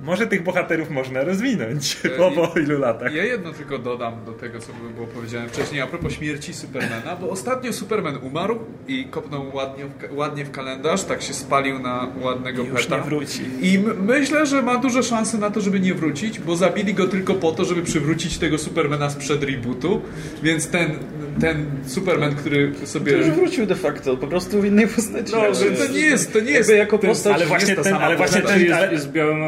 może tych bohaterów można rozwinąć e, po, po ilu latach. Ja jedno tylko dodam do tego, co było powiedziane wcześniej a propos śmierci Supermana, bo ostatnio Superman umarł i kopnął ładnie w, ładnie w kalendarz, tak się spalił na ładnego I już peta. nie wróci. I myślę, że ma duże szanse na to, żeby nie wrócić, bo zabili go tylko po to, żeby przywrócić tego Supermana sprzed rebootu, więc ten ten Superman, który sobie... To już wrócił de facto, po prostu w innej postaci. No, to nie jest, to nie jest jako postać, ale właśnie ten, ale właśnie ten, jest, jest białym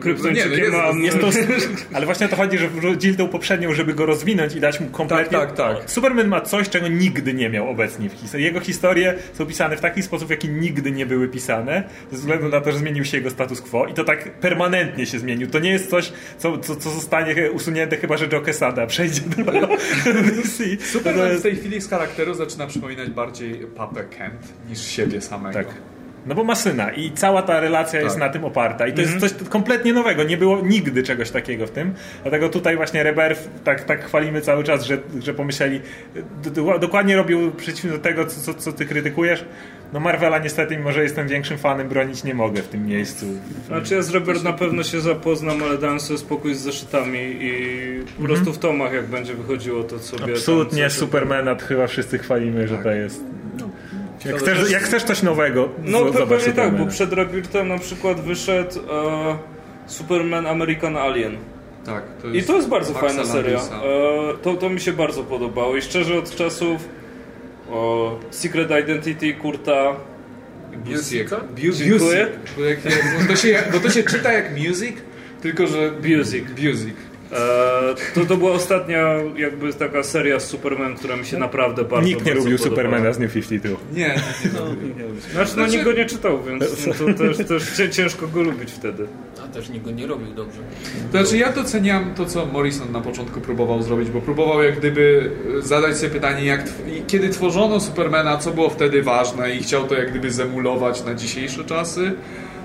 Kryptończykiem no nie, jest, jest to, Ale właśnie o to chodzi, że wrzucili tą poprzednią, żeby go rozwinąć i dać mu kompletnie... Tak, tak, tak. Superman ma coś, czego nigdy nie miał obecnie w historii. Jego historie są pisane w taki sposób, w jaki nigdy nie były pisane, ze względu na to, że zmienił się jego status quo i to tak permanentnie się zmienił. To nie jest coś, co, co, co zostanie usunięte, chyba że Joe Quesada przejdzie do Superman jest... w tej chwili z charakteru zaczyna przypominać bardziej papę Kent niż siebie samego. Tak. No bo ma syna i cała ta relacja tak. jest na tym oparta. I to jest mhm. coś kompletnie nowego. Nie było nigdy czegoś takiego w tym. Dlatego tutaj właśnie Rebirth tak, tak chwalimy cały czas, że, że pomyśleli. Dokładnie robił przeciwnie do tego, co, co ty krytykujesz. No Marvela niestety, mimo że jestem większym fanem, bronić nie mogę w tym miejscu. Znaczy ja z Rebirth na pewno się zapoznam, ale dałem sobie spokój z zeszytami i po prostu w tomach jak będzie wychodziło to sobie... Absolutnie tam, Supermana chyba wszyscy chwalimy, że to jest... Jak chcesz, jak chcesz coś nowego, no pewnie tak, bo przed Rebirthem na przykład wyszedł e, Superman American Alien. Tak. To I to jest bardzo fajna seria. E, to, to mi się bardzo podobało i szczerze od czasów o, Secret Identity Kurta Music. Dziękuję. Bo, to się, bo to się czyta jak music, tylko że... Music. Music. E, to, to była ostatnia jakby taka seria z Superman, która mi się naprawdę bardzo Nikt nie lubił Supermana z New 52. Nie, nie, nie, no, nie Znaczy, no nikt go nie czytał, więc no, to też, też ciężko go lubić wtedy. A też nikt go nie robił dobrze. Znaczy ja doceniam to, co Morrison na początku próbował zrobić, bo próbował jak gdyby zadać sobie pytanie, jak kiedy tworzono Supermana, co było wtedy ważne i chciał to jak gdyby zemulować na dzisiejsze czasy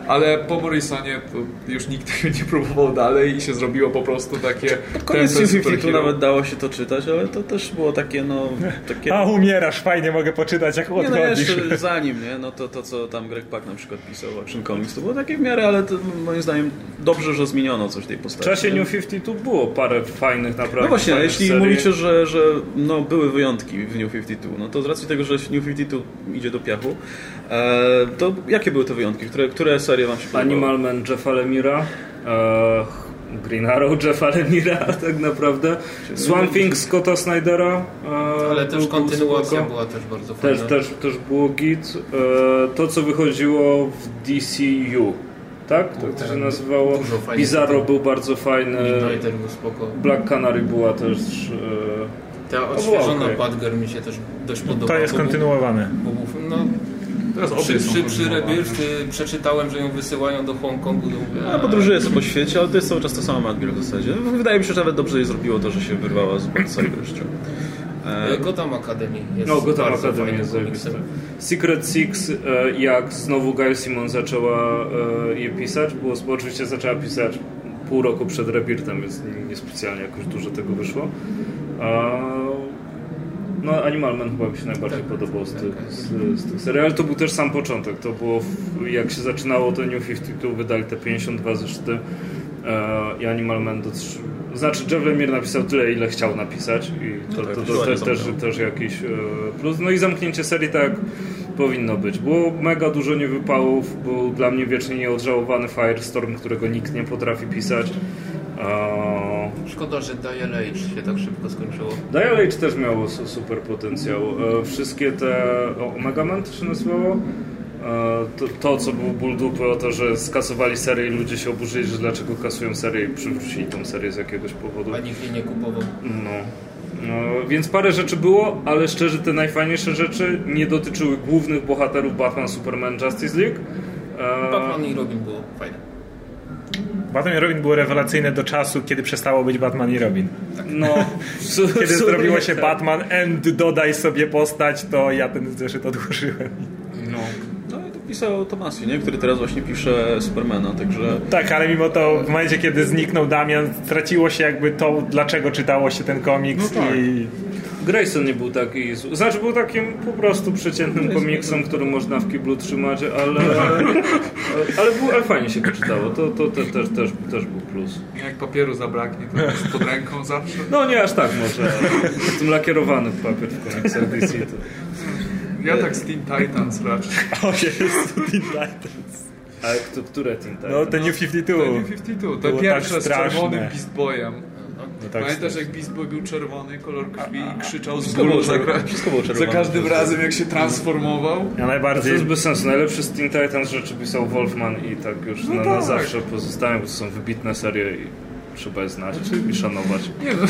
ale po Morrisonie to już nikt tego nie próbował dalej i się zrobiło po prostu takie... Pod koniec tu nawet dało się to czytać, ale to też było takie no... Takie... A umierasz, fajnie mogę poczytać jak odchodzisz. Nie, no jeszcze zanim, nie? No to, to co tam Greg Pak na przykład pisał Action Comics, to było takie w miarę, ale to, moim zdaniem dobrze, że zmieniono coś tej postaci. W czasie New 52 było parę fajnych naprawdę No właśnie, jeśli serii. mówicie, że, że no, były wyjątki w New 52, no to z racji tego, że New 52 idzie do piachu, to jakie były te wyjątki? Które, które serie wam się podobały? Animal Man Jeffa Lemira, e, Green Arrow Jeffa Lemira tak naprawdę, Swamp Thing Scotta Snydera. E, Ale też kontynuacja była też bardzo fajna. Też, też, też było git. E, to co wychodziło w DCU. Tak? To, to się nazywało. Bizarro był bardzo fajny. był spoko. Black Canary była też. E, Ta odświeżona okay. Badger mi się też dość podoba. To jest kontynuowane. No, przy, przy, przy Rebirth przeczytałem, że ją wysyłają do Hongkongu. Do... Ja podróżuję sobie po świecie, ale to jest cały czas ta sama Madgirl w zasadzie. Wydaje mi się, że nawet dobrze jej zrobiło to, że się wyrwała z Backside wreszcie. E... Gotham Academy jest No, Gotham Academy jest zajebiste. Secret Six, e, jak znowu Gail Simon zaczęła e, je pisać, było, oczywiście zaczęła pisać pół roku przed Rebirthem, więc niespecjalnie jakoś dużo tego wyszło. No Animal Man chyba mi się najbardziej tak, podobał z tych, z, z tych serii, ale to był też sam początek. To było, w, jak się zaczynało to New 52, wydali te 52 zeszyty e, i Animal Man do, znaczy Jeff Lemire napisał tyle, ile chciał napisać i to, no tak, to, to, to też, też jakiś e, plus. No i zamknięcie serii tak powinno być. Było mega dużo niewypałów, był dla mnie wiecznie nieodżałowany Firestorm, którego nikt nie potrafi pisać. Szkoda, że Dial Age się tak szybko skończyło. Dial Age też miało super potencjał. E, wszystkie te... O, Omega Man to się nazywało? to, to, co było ból dupy o to, że skasowali serię i ludzie się oburzyli, że dlaczego kasują serię i przywrócili tą serię z jakiegoś powodu. A nikt jej nie kupował. No. no. Więc parę rzeczy było, ale szczerze te najfajniejsze rzeczy nie dotyczyły głównych bohaterów Batman, Superman, Justice League. Batman i Robin było fajne. Batman i Robin było rewelacyjne do czasu, kiedy przestało być Batman i Robin. No, kiedy zrobiło się Batman and dodaj sobie postać, to ja ten zeszyt odłożyłem. No. No i to pisał Tomasi, nie? który teraz właśnie pisze Supermana, także... Tak, ale mimo to w momencie, kiedy zniknął Damian, straciło się jakby to, dlaczego czytało się ten komiks no tak. i... Grayson nie był taki. Znaczy był takim po prostu przeciętnym komiksem, który można w kiblu trzymać, ale, ale, był, ale fajnie się go czytało. To, to, to też, też, też był plus. Jak papieru zabraknie, to jest pod ręką zawsze. No nie aż tak może. Tym lakierowany papier w komiksach DC. To... Ja tak z Teen Titans raczej. O, jest Teen Titans. Ale to, które Teen Titans? No, ten New 52. Ten New 52. To pierwsze tak z czerwonym Beast Boyem. No tak Pamiętasz jak Beast Boy był czerwony, kolor krwi i krzyczał z bólu za, za każdym razem jak się transformował? Ja najbardziej... To jest bez sensu. Najlepszy z Teen Titans rzeczy pisał Wolfman i tak już no na, tak. na zawsze pozostają, bo to są wybitne serie i trzeba je znać znaczy, i szanować. Nie, no.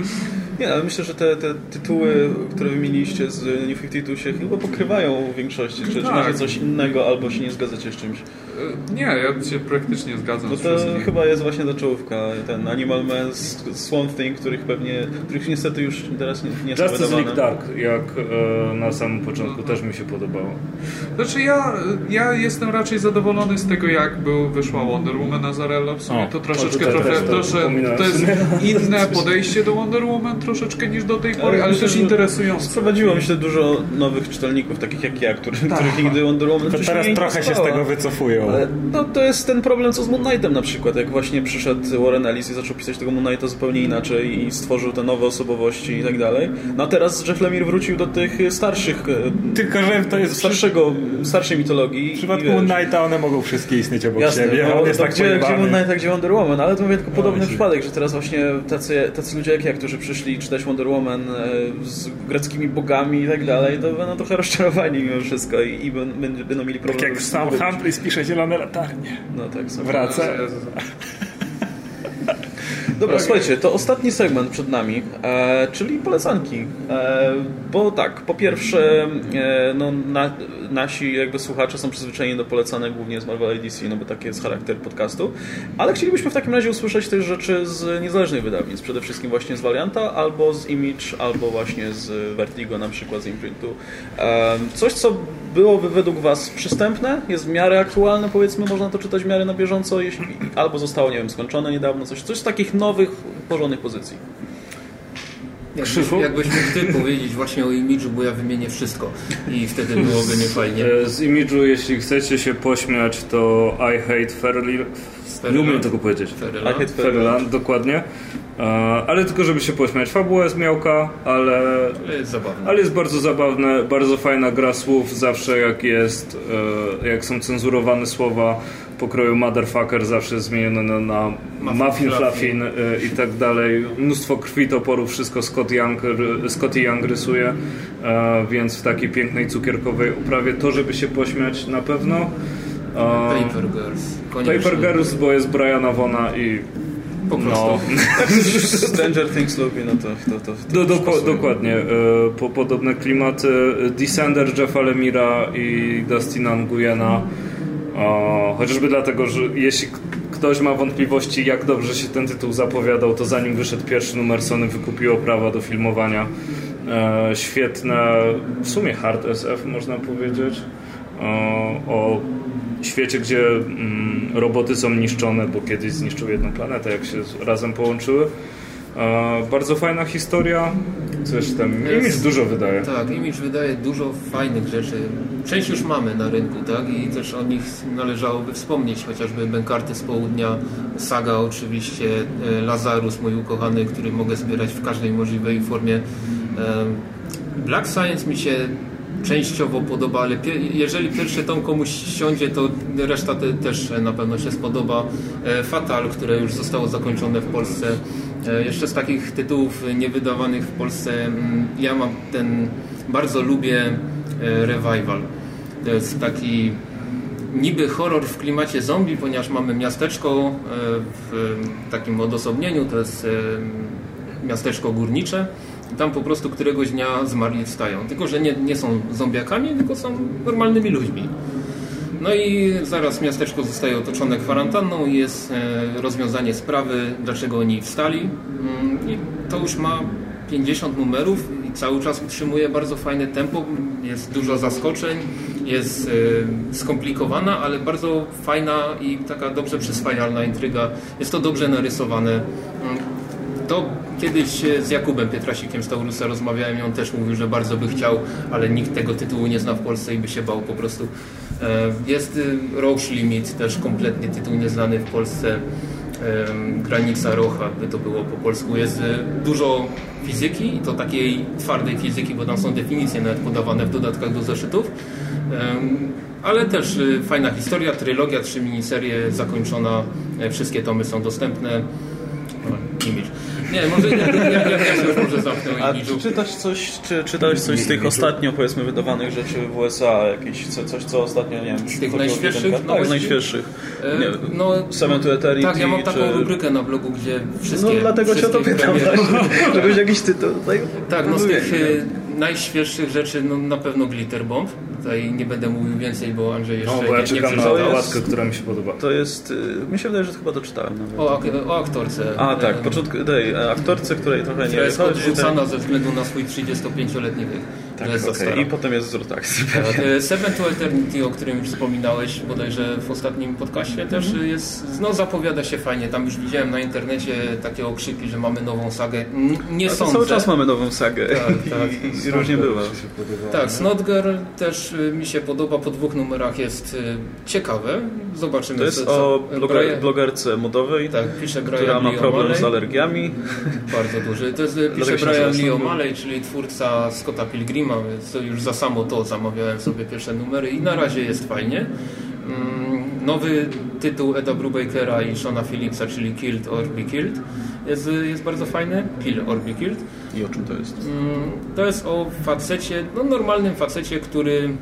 nie, ale myślę, że te, te tytuły, które wymieniliście z New 52 się chyba pokrywają w większości. Czy, tak. czy macie coś innego albo się nie zgadzacie z czymś? Nie, ja się praktycznie zgadzam Bo to chyba jest właśnie ta czołówka, ten Animal Man, Swamp Thing, których pewnie, których niestety już teraz nie, nie są Justice League Dark, jak e, na samym początku też mi się podobało. Znaczy ja, ja jestem raczej zadowolony z tego, jak był, wyszła Wonder Woman Nazarella. W sumie o, to troszeczkę trochę, trosze, to jest inne podejście do Wonder Woman troszeczkę niż do tej pory, ale, ale też interesujące. Sprowadziło myślę dużo nowych czytelników, takich jak ja, który, tak. których nigdy Wonder Woman to teraz trochę się z tego Ale no, to jest ten problem, co z Moon Knightem na przykład. Jak właśnie przyszedł Warren Ellis i zaczął pisać tego Moon Knighta zupełnie inaczej i stworzył te nowe osobowości i tak dalej. No a teraz Jeff Lemire wrócił do tych starszych... E, Tylko, że to jest... Starszego, starszej mitologii. W przypadku Moon Knighta one mogą wszystkie istnieć obok Jasne, siebie. No, on jest tak gdzie, gdzie Moon Knight, gdzie Wonder Woman, ale to mówię tylko podobny no, przypadek, że teraz właśnie tacy, tacy ludzie jak ja, którzy przyszli czytać Wonder Woman e, z greckimi bogami i tak dalej, to będą trochę rozczarowani mimo wszystko i, i będą mieli problem. Tak jak sam Humphreys pisze zielone latarnie. No tak, Wraca. Dobra, okay. słuchajcie, to ostatni segment przed nami, e, czyli polecanki. E, bo tak, po pierwsze, e, no, na, nasi jakby słuchacze są przyzwyczajeni do polecanek głównie z Marvel DC, no bo taki jest charakter podcastu, ale chcielibyśmy w takim razie usłyszeć też rzeczy z niezależnych wydawnictw, przede wszystkim właśnie z Valianta, albo z Image, albo właśnie z Vertigo, na przykład z Imprintu. E, coś, co byłoby według Was przystępne, jest w miarę aktualne, powiedzmy, można to czytać w miarę na bieżąco, jeśli, albo zostało, nie wiem, skończone niedawno, coś, coś z takich nowych, porządnych pozycji. Jakbyś, jakbyś mógł ty powiedzieć właśnie o imidżu, bo ja wymienię wszystko i wtedy byłoby niefajnie. E, z imidżu, jeśli chcecie się pośmiać, to I Hate Fairly... Nie umiem tego powiedzieć. I Hate Fairyland, dokładnie. E, ale tylko żeby się pośmiać. Fabuła jest miałka, ale, ale jest zabawne. Ale jest bardzo zabawne, bardzo fajna gra słów, zawsze jak jest, e, jak są cenzurowane słowa pokroju motherfucker zawsze zmienione na, na muffin, fluffin y, i tak dalej. Mnóstwo krwi, toporów, wszystko Scott Young, Scotty Young rysuje, e, więc w takiej pięknej cukierkowej uprawie to, żeby się pośmiać na pewno. E, Paper Girls. Koniecznie. Paper Girls, bo jest Briana Vona i po prostu. No. Stranger Things lubi, no to, to, to, to Do, do, Dokładnie. E, po, podobne klimaty. Descender Jeffa Lemira i Dustina Nguyena o, chociażby dlatego, że jeśli ktoś ma wątpliwości, jak dobrze się ten tytuł zapowiadał, to zanim wyszedł pierwszy numer, Sony wykupiło prawa do filmowania. E, świetne, w sumie hard SF można powiedzieć, o świecie, gdzie mm, roboty są niszczone, bo kiedyś zniszczył jedną planetę, jak się razem połączyły. E, bardzo fajna historia. Coś tam. Image dużo wydaje. Tak, Image wydaje dużo fajnych rzeczy. Część już mamy na rynku, tak? I też o nich należałoby wspomnieć, chociażby Benkarty z południa, Saga oczywiście, e, Lazarus, mój ukochany, który mogę zbierać w każdej możliwej formie. E, Black Science mi się częściowo podoba, ale jeżeli pierwszy tom komuś siądzie, to reszta te, też na pewno się spodoba. Fatal, które już zostało zakończone w Polsce, jeszcze z takich tytułów niewydawanych w Polsce, mm, ja mam ten, bardzo lubię e, Revival. To jest taki niby horror w klimacie zombie, ponieważ mamy miasteczko w takim odosobnieniu, to jest miasteczko górnicze. Tam po prostu któregoś dnia zmarli wstają. Tylko, że nie, nie są zombiakami, tylko są normalnymi ludźmi. No i zaraz miasteczko zostaje otoczone kwarantanną i jest e, rozwiązanie sprawy, dlaczego oni wstali. Mm, I to już ma 50 numerów i cały czas utrzymuje bardzo fajne tempo. Jest dużo zaskoczeń, jest e, skomplikowana, ale bardzo fajna i taka dobrze przyswajalna intryga. Jest to dobrze narysowane. Mm, to kiedyś z Jakubem Pietrasikiem z Taurusa rozmawiałem i on też mówił, że bardzo by chciał, ale nikt tego tytułu nie zna w Polsce i by się bał po prostu. E, jest y, Roche Limit, też kompletnie tytuł nieznany w Polsce. Granica Rocha, by to było po polsku. Jest y, dużo fizyki i to takiej twardej fizyki, bo tam są definicje nawet podawane w dodatkach do zeszytów. Ale też y, fajna historia, trylogia, trzy miniserie zakończona, e, wszystkie tomy są dostępne. Image. Nie, może ja, ja, ja, ja się już może zamknę A czy czytałeś coś, czy czytałeś coś z tych ostatnio powiedzmy wydawanych rzeczy w USA, jakieś coś, co ostatnio, nie wiem, z tych najświeższych? No tak, najświeższych. E, nie, no, Seven to Eternity. Tak, ja mam taką czy... rubrykę na blogu, gdzie wszystkie... No dlatego cię to pytam, żebyś jakiś tytuł... Tak, no z tych e, najświeższych rzeczy no, na pewno Glitter Bomb. Tutaj nie będę mówił więcej, bo Andrzej jeszcze no, bo ja nie, czekam nie na łatkę, która mi się podoba. To jest, y, mi się wydaje, że chyba doczytałem nawet. O, o aktorce. A tak, początku, tej aktorce, której trochę nie jest odrzucana ze względu na swój 35-letni wiek. Tak, okay. I potem jest zwrot akcji. Seven to Eternity, o którym już wspominałeś bodajże w ostatnim podcaście też mm -hmm. jest, no zapowiada się fajnie. Tam już widziałem na internecie takie okrzyki, że mamy nową sagę. Nie sądzę. Cały czas mamy nową sagę. Tak, tak. I, I różnie bywa. Tak, Snodger też y, mi się podoba. Po dwóch numerach jest y, ciekawe. Zobaczymy. To jest co, co... o bloger, blogerce modowej, tak, pisze która ma problem z alergiami. Bardzo duży. To jest, pisze Brian Lee O'Malley, czyli twórca Scotta Pilgrima, więc to już za samo to zamawiałem sobie pierwsze numery i na razie jest fajnie. Mm, nowy tytuł Eda Brubakera i Shona Phillipsa, czyli Killed or Be Killed jest, jest bardzo fajny. Kill or Be Killed. I o czym to jest? Mm, to jest o facecie, no normalnym facecie, który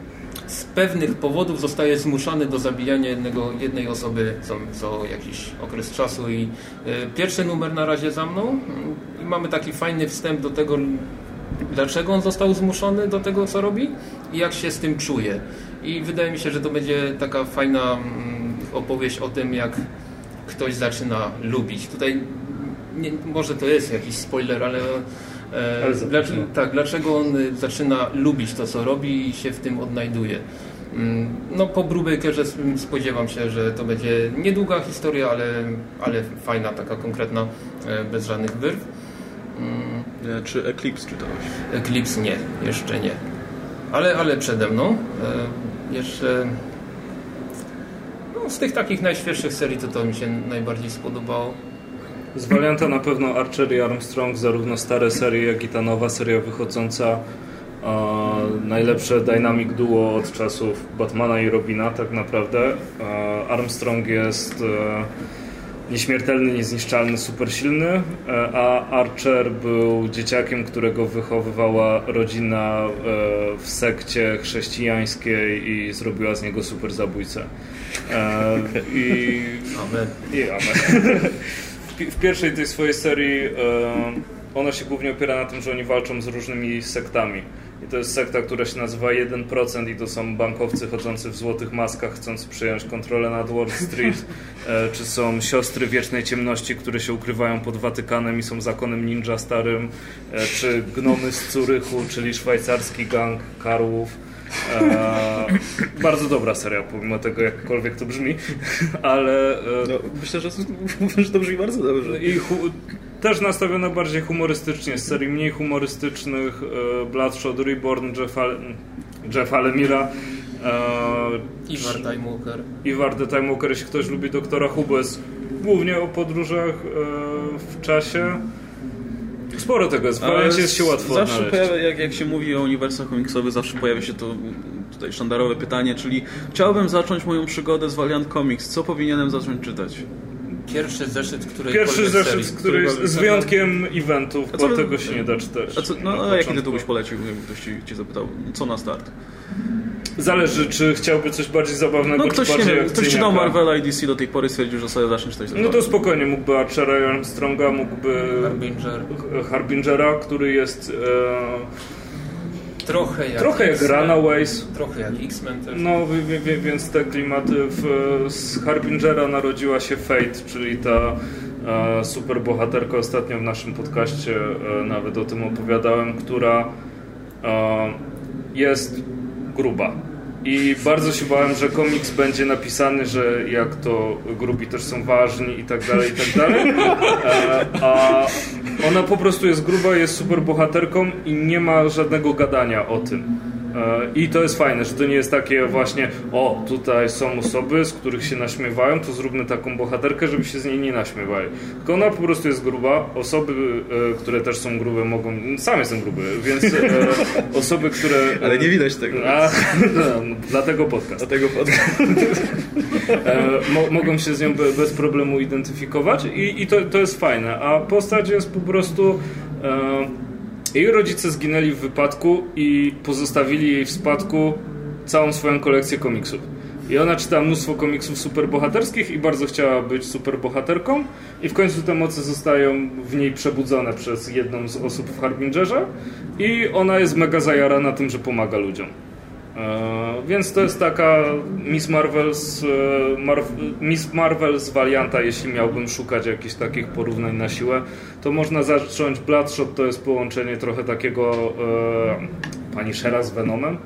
z pewnych powodów zostaje zmuszany do zabijania jednego, jednej osoby co, co jakiś okres czasu i y, pierwszy numer na razie za mną i mamy taki fajny wstęp do tego dlaczego on został zmuszony do tego co robi i jak się z tym czuje i wydaje mi się, że to będzie taka fajna mm, opowieść o tym jak ktoś zaczyna lubić tutaj nie, może to jest jakiś spoiler, ale E, dlaczego, tak, dlaczego on zaczyna lubić to, co robi i się w tym odnajduje. Mm, no po Brubakerze spodziewam się, że to będzie niedługa historia, ale, ale fajna, taka konkretna, e, bez żadnych wyrw. Mm. Czy Eclipse czytałeś? Eclipse nie, jeszcze nie. Ale, ale przede mną. E, jeszcze no, z tych takich najświeższych serii to to mi się najbardziej spodobało. Z Valianta na pewno Archer i Armstrong, zarówno stare serie, jak i ta nowa seria wychodząca. E, najlepsze dynamic duo od czasów Batmana i Robina, tak naprawdę. E, Armstrong jest e, nieśmiertelny, niezniszczalny, super silny, e, a Archer był dzieciakiem, którego wychowywała rodzina e, w sekcie chrześcijańskiej i zrobiła z niego super zabójcę. E, I, amen. I amen. w pierwszej tej swojej serii ona się głównie opiera na tym, że oni walczą z różnymi sektami. I to jest sekta, która się nazywa 1% i to są bankowcy chodzący w złotych maskach, chcąc przyjąć kontrolę nad Wall Street. E, czy są siostry wiecznej ciemności, które się ukrywają pod Watykanem i są zakonem ninja starym. E, czy gnomy z Curychu, czyli szwajcarski gang karłów E, bardzo dobra seria, pomimo tego, jakkolwiek to brzmi, ale... E, no, myślę, że, że to brzmi bardzo dobrze. I też nastawiona bardziej humorystycznie, z serii mniej humorystycznych e, Bloodshot Reborn, Jeff, Al Jeff Alemira, e, Ivar Time Walker. Ivar the Time Walker, jeśli ktoś lubi Doktora Hubes, głównie o podróżach e, w czasie. Sporo tego jest, w jest się łatwo Zawsze pojawia, jak, jak się mówi o uniwersach komiksowych, zawsze pojawia się to tutaj sztandarowe pytanie, czyli chciałbym zacząć moją przygodę z Valiant Comics. Co powinienem zacząć czytać? Pierwszy zeszyt, który Pierwszy zeszyt, który z wyjątkiem eventów, bo tego się nie da czytać. A co, no, a jaki tytuł byś polecił, ktoś ci, ci zapytał? Co na start? Zależy, czy chciałby coś bardziej zabawnego, no, ktoś, czy bardziej nie, ktoś czytał Marvela i DC do tej pory stwierdził, że sobie zacznie czytać. No to spokojnie, mógłby Archera Armstronga, mógłby Harbinger. Harbingera, który jest... E... Trochę jak, trochę jak Runaways. Trochę jak X-Men też. No, więc te klimaty. W, z Harbingera narodziła się Fate, czyli ta e, super bohaterka. Ostatnio w naszym podcaście e, nawet o tym opowiadałem, która e, jest gruba. I bardzo się bałem, że komiks będzie napisany, że jak to grubi też są ważni i tak dalej, i tak dalej. E, a ona po prostu jest gruba, jest super bohaterką i nie ma żadnego gadania o tym. E, I to jest fajne, że to nie jest takie właśnie, o, tutaj są osoby, z których się naśmiewają, to zróbmy taką bohaterkę, żeby się z niej nie naśmiewali. Tylko ona po prostu jest gruba, osoby, e, które też są grube mogą, sam jestem gruby, więc e, osoby, które... Ale nie widać tego. A, no, dlatego podcast. Dlatego podcast. Mo mogą się z nią bez problemu identyfikować i, i to, to jest fajne, a postać jest po prostu... Jej rodzice zginęli w wypadku i pozostawili jej w spadku całą swoją kolekcję komiksów. I ona czytała mnóstwo komiksów superbohaterskich i bardzo chciała być superbohaterką i w końcu te moce zostają w niej przebudzone przez jedną z osób w Harbingerze i ona jest mega zajarana tym, że pomaga ludziom. E, więc to jest taka Miss Marvel z, e, Mar Miss Marvel z Valianta, jeśli miałbym szukać jakichś takich porównań na siłę, to można zacząć Bloodshot, to jest połączenie trochę takiego e, pani Shera z Venomem.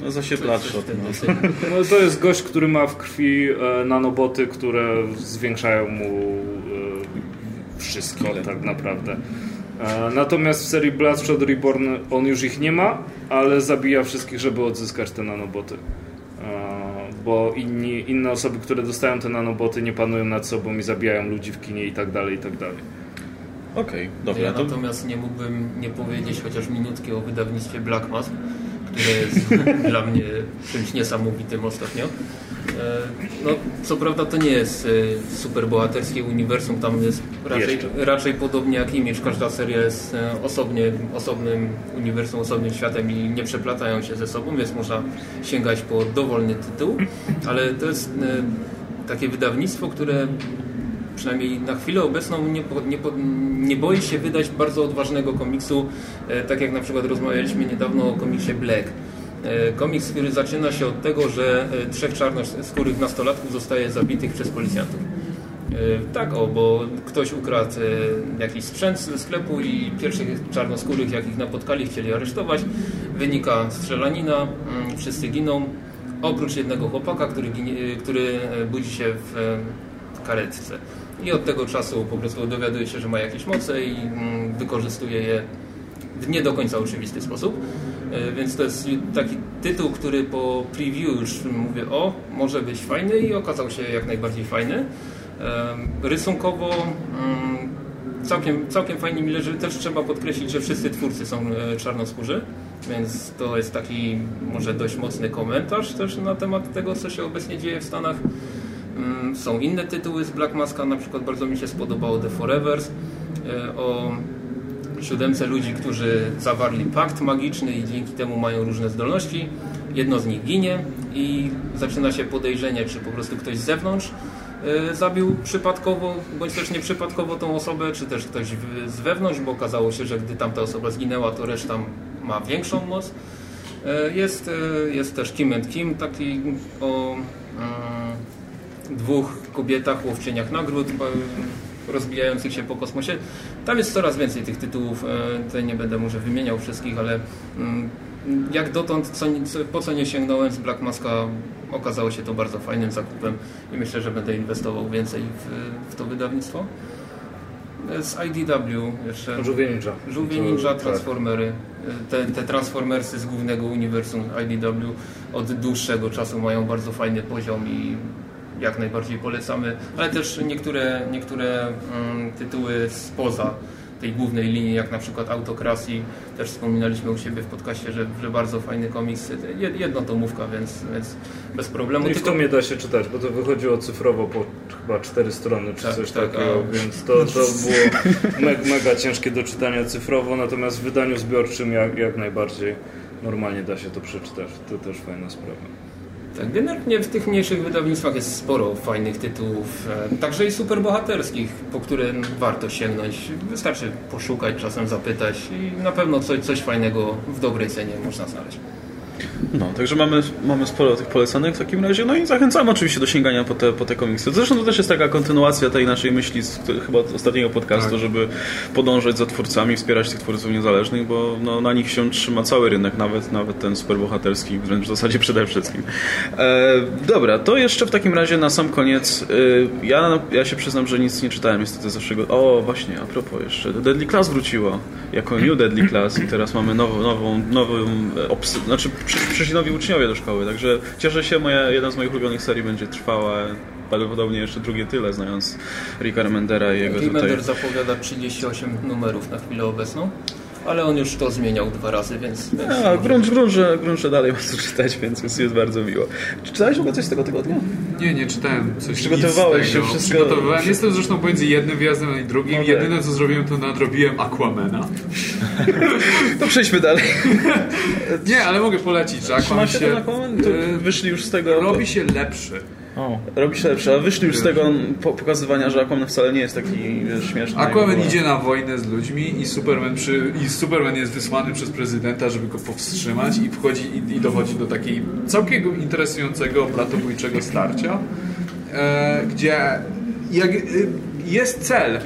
No za się Bloodshot. No. no. to jest gość, który ma w krwi e, nanoboty, które zwiększają mu e, wszystko tak naprawdę. E, natomiast w serii Bloodshot Reborn on już ich nie ma, ale zabija wszystkich, żeby odzyskać te nanoboty. E, bo inni, inne osoby, które dostają te nanoboty nie panują nad sobą i zabijają ludzi w kinie i tak dalej, i tak dalej. Okej, okay, dobra. Ja to... natomiast nie mógłbym nie powiedzieć chociaż minutki o wydawnictwie Black Mask, które jest dla mnie czymś niesamowitym ostatnio. E, no, co prawda to nie jest e, super bohaterskie uniwersum, tam jest raczej, raczej podobnie jak Image, każda seria jest e, osobnie, osobnym uniwersum, osobnym światem i nie przeplatają się ze sobą, więc można sięgać po dowolny tytuł, ale to jest takie wydawnictwo, które przynajmniej na chwilę obecną nie, nie, nie boi się wydać bardzo odważnego komiksu, tak jak na przykład rozmawialiśmy niedawno o komiksie Black E, komiks, który zaczyna się od tego, że e, trzech czarnoskórych nastolatków zostaje zabitych przez policjantów. E, tak, o, bo ktoś ukradł jakiś sprzęt ze sklepu i pierwszych czarnoskórych, jakich napotkali, chcieli aresztować. Wynika strzelanina, mm, wszyscy giną, oprócz jednego chłopaka, który, który budzi się w karetce. I od tego czasu po prostu dowiaduje się, że ma jakieś moce i mm, wykorzystuje je w nie do końca oczywisty sposób. E, więc to jest taki tytuł, który po preview już mówię, o, może być fajny i okazał się jak najbardziej fajny. Rysunkowo mm, całkiem, całkiem fajnie mi leży. Też trzeba podkreślić, że wszyscy twórcy są e, czarnoskórzy, więc to jest taki może dość mocny komentarz też na temat tego, co się obecnie dzieje w Stanach. Mm, są inne tytuły z Black Maska, na przykład bardzo mi się spodobało The Forevers o siódemce ludzi, którzy zawarli pakt magiczny i dzięki temu mają różne zdolności. Jedno z nich ginie i zaczyna się podejrzenie, czy po prostu ktoś z zewnątrz e, zabił przypadkowo, bądź też nieprzypadkowo tą osobę, czy też ktoś z wewnątrz, bo okazało się, że gdy tamta osoba zginęła, to reszta ma większą moc. E, jest, e, jest też Kim and Kim, taki o dwóch kobietach, łowczyniach nagród, rozbijających się po kosmosie. Tam jest coraz więcej tych tytułów, e, tutaj nie będę może wymieniał wszystkich, ale mm, jak dotąd, co, po co nie sięgnąłem z Black Maska, okazało się to bardzo fajnym zakupem i myślę, że będę inwestował więcej w, w to wydawnictwo. Z IDW jeszcze. Żółwie Ninja. Żółwie Ninja, tak. Transformery. Te, te Transformersy z głównego uniwersum IDW od dłuższego czasu mają bardzo fajny poziom i jak najbardziej polecamy, ale też niektóre, niektóre um, tytuły spoza tej głównej linii, jak na przykład Autokrasji, też wspominaliśmy u siebie w podcaście, że, że bardzo fajny komiks, jedno tomówka, więc, więc bez problemu. No I Tylko... w tomie da się czytać, bo to wychodziło cyfrowo po chyba cztery strony czy tak, coś tak, takiego, a... więc to, to było mega, mega ciężkie do czytania cyfrowo, natomiast w wydaniu zbiorczym jak, jak najbardziej normalnie da się to przeczytać. To też fajna sprawa. Tak, generalnie w tych mniejszych wydawnictwach jest sporo fajnych tytułów, e, także i superbohaterskich, po które warto sięgnąć. Wystarczy poszukać, czasem zapytać i na pewno coś, coś fajnego w dobrej cenie można znaleźć. No, także mamy, mamy sporo tych polecanych w takim razie. No i zachęcamy oczywiście do sięgania po te, po te komiksy. Zresztą to też jest taka kontynuacja tej naszej myśli z chyba ostatniego podcastu, tak. żeby podążać za twórcami, wspierać tych twórców niezależnych, bo no, na nich się trzyma cały rynek, nawet, nawet ten superbohaterski, wręcz w zasadzie przede wszystkim. E, dobra, to jeszcze w takim razie na sam koniec. E, ja, ja się przyznam, że nic nie czytałem niestety zawsze. O, właśnie, a propos jeszcze. Deadly Class wróciło jako New Deadly Class i teraz mamy nową, nową, nową, obs- znaczy przyszli nowi uczniowie do szkoły, także cieszę się, moja, jedna z moich ulubionych serii będzie trwała prawdopodobnie jeszcze drugie tyle, znając Ricka Remendera i jego Remender tutaj... zapowiada 38 numerów na chwilę obecną ale on już to zmieniał dwa razy, więc... więc A, grunge, grunge dalej ma co czytać, więc jest, jest bardzo miło. Czy czytałeś w ogóle coś z tego tygodnia? Nie, nie czytałem coś Przygotowywałeś się wszystko... Przygotowywałem. Jestem zresztą pomiędzy jednym wjazdem i drugim. No Jedyne co zrobiłem to nadrobiłem Aquamena. to przejdźmy dalej. nie, ale mogę polecić, że Aquaman się... Aquaman? To y, wyszli już z tego... Robi się lepszy. O. Robi się lepsze, a wyszli już z tego pokazywania, że Aquaman wcale nie jest taki śmieszny. Aquaman idzie na wojnę z ludźmi i Superman, przy, i Superman jest wysłany przez prezydenta, żeby go powstrzymać i wchodzi i, i dochodzi do takiej całkiem interesującego, bratobójczego starcia, e, gdzie jak, e, jest cel.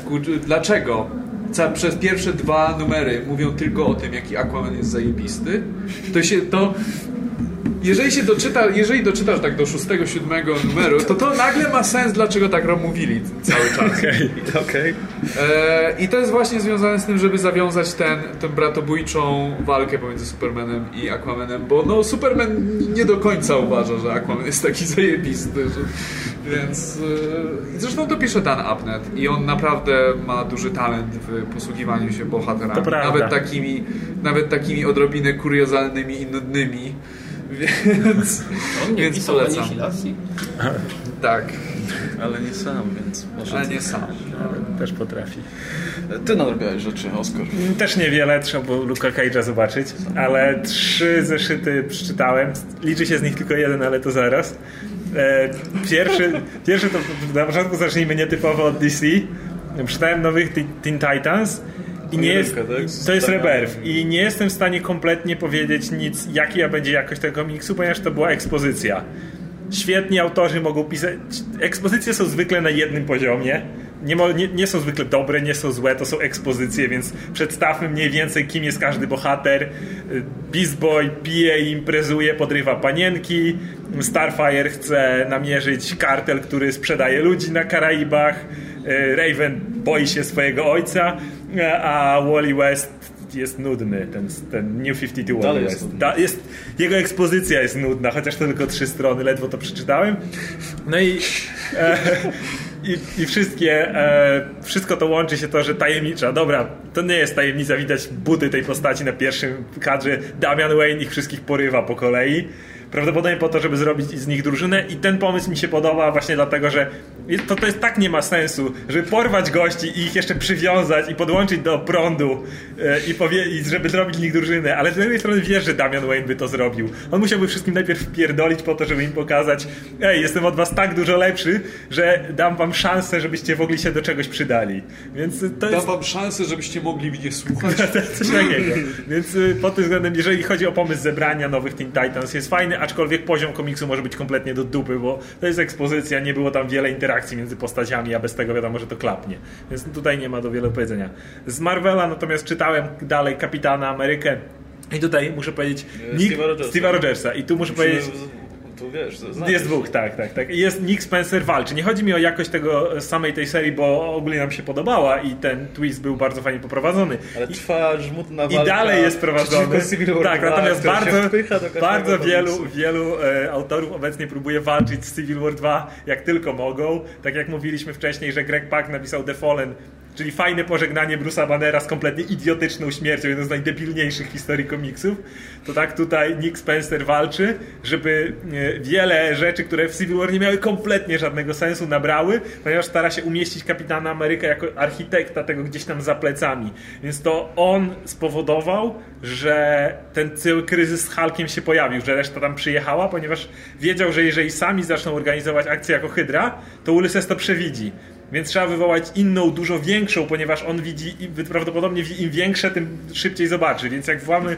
Dlaczego? przez pierwsze dwa numery mówią tylko o tym, jaki Aquaman jest zajebisty, to się to jeżeli się doczyta, jeżeli doczytasz tak do szóstego, siódmego numeru, to to nagle ma sens, dlaczego tak mówili cały czas. Okej, okay, okej. Okay. E, I to jest właśnie związane z tym, żeby zawiązać ten, tę bratobójczą walkę pomiędzy Supermanem i Aquamanem, bo no Superman nie do końca uważa, że Aquaman jest taki zajebisty, że, więc... E, zresztą to pisze Dan Abnett i on naprawdę ma duży talent w posługiwaniu się bohaterami. Nawet takimi, nawet takimi odrobinę kuriozalnymi i nudnymi. Więc, On nie więc pisał polecam. anihilacji? Tak. Ale nie sam, więc może Ale nie sam. Ale też potrafi. Ty nadrobiłeś rzeczy, Oskar. Też niewiele, trzeba było Luka Cage'a zobaczyć, ale trzy zeszyty przeczytałem. Liczy się z nich tylko jeden, ale to zaraz. E, pierwszy, pierwszy to na początku zacznijmy nietypowo od DC. Przeczytałem nowych Teen Titans i nie jest, tak? to jest Rebirth i nie jestem w stanie kompletnie powiedzieć nic, jaki będzie jakość tego komiksu, ponieważ to była ekspozycja. Świetni autorzy mogą pisać. Ekspozycje są zwykle na jednym poziomie. Nie, nie, nie, są zwykle dobre, nie są złe, to są ekspozycje, więc przedstawmy mniej więcej, kim jest każdy bohater. Beast Boy pije, imprezuje, podrywa panienki. Starfire chce namierzyć kartel, który sprzedaje ludzi na Karaibach. E, Raven boi się swojego ojca a Wally West jest nudny, ten, ten New 52 Wally West. Jest, da, jest jego ekspozycja jest nudna, chociaż to tylko trzy strony, ledwo to przeczytałem. No i, e, i, i, wszystkie, e, wszystko to łączy się to, że tajemnicza, dobra, to nie jest tajemnica, widać buty tej postaci na pierwszym kadrze, Damian Wayne ich wszystkich porywa po kolei. Prawdopodobnie po to, żeby zrobić z nich drużynę i ten pomysł mi się podoba właśnie dlatego, że to, to jest tak nie ma sensu, żeby porwać gości i ich jeszcze przywiązać i podłączyć do prądu e, i, powie, i żeby zrobić z nich drużynę, ale z drugiej strony wiesz, że Damian Wayne by to zrobił. On musiałby wszystkim najpierw pierdolić po to, żeby im pokazać ej, jestem od was tak dużo lepszy, że dam wam szansę, żebyście mogli się do czegoś przydali. Więc to jest... Dam wam szansę, żebyście mogli mnie słuchać. Coś takiego. Więc y, pod tym względem, jeżeli chodzi o pomysł zebrania nowych Teen Titans, jest fajny, aczkolwiek poziom komiksu może być kompletnie do dupy, bo to jest ekspozycja, nie było tam wiele interakcji między postaciami, a bez tego wiadomo, że to klapnie. Więc tutaj nie ma do wiele powiedzenia. Z Marvela natomiast czytałem dalej Kapitana Amerykę i tutaj muszę powiedzieć Steve'a Rogersa. Steve Rogersa. I tu muszę Musimy powiedzieć tu wiesz, Jest dwóch, tak, tak, tak. Jest Nick Spencer walczy. Nie chodzi mi o jakość tego samej tej serii, bo ogólnie nam się podobała i ten twist był bardzo fajnie poprowadzony. Ale I, trwa żmudna walka. I dalej jest prowadzony. Tak, natomiast bardzo, bardzo wielu, wielu e, autorów obecnie próbuje walczyć z Civil War 2 jak tylko mogą. Tak jak mówiliśmy wcześniej, że Greg Pak napisał The Fallen czyli fajne pożegnanie Bruce'a Bannera z kompletnie idiotyczną śmiercią, jedną z najdebilniejszych historii komiksów, to tak tutaj Nick Spencer walczy, żeby e, wiele rzeczy, które w Civil War nie miały kompletnie żadnego sensu, nabrały, ponieważ stara się umieścić Kapitana Ameryka jako architekta tego gdzieś tam za plecami. Więc to on spowodował, że ten cały kryzys z Hulkiem się pojawił, że reszta tam przyjechała, ponieważ wiedział, że jeżeli sami zaczną organizować akcję jako Hydra, to Ulysses to przewidzi. Więc trzeba wywołać inną, dużo większą, ponieważ on widzi, prawdopodobnie im większe, tym szybciej zobaczy. Więc jak włamy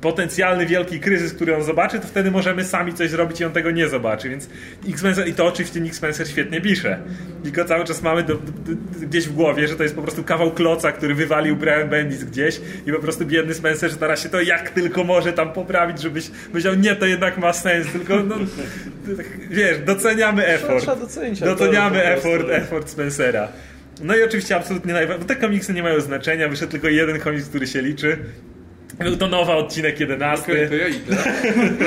potencjalny wielki kryzys, który on zobaczy, to wtedy możemy sami coś zrobić i on tego nie zobaczy. Więc Spencer, i to oczywiście Nick Spencer świetnie pisze. Tylko cały czas mamy do, do, do, gdzieś w głowie, że to jest po prostu kawał kloca, który wywalił Brian Bendis gdzieś i po prostu biedny Spencer stara się to jak tylko może tam poprawić, żebyś myślał, nie, to jednak ma sens, tylko no, wiesz, doceniamy effort. Doceniamy effort, effort Spencera. No i oczywiście absolutnie najważniejsze, bo te komiksy nie mają znaczenia, wyszedł tylko jeden komiks, który się liczy. Był to nowy odcinek 11. Okay, to ja idę.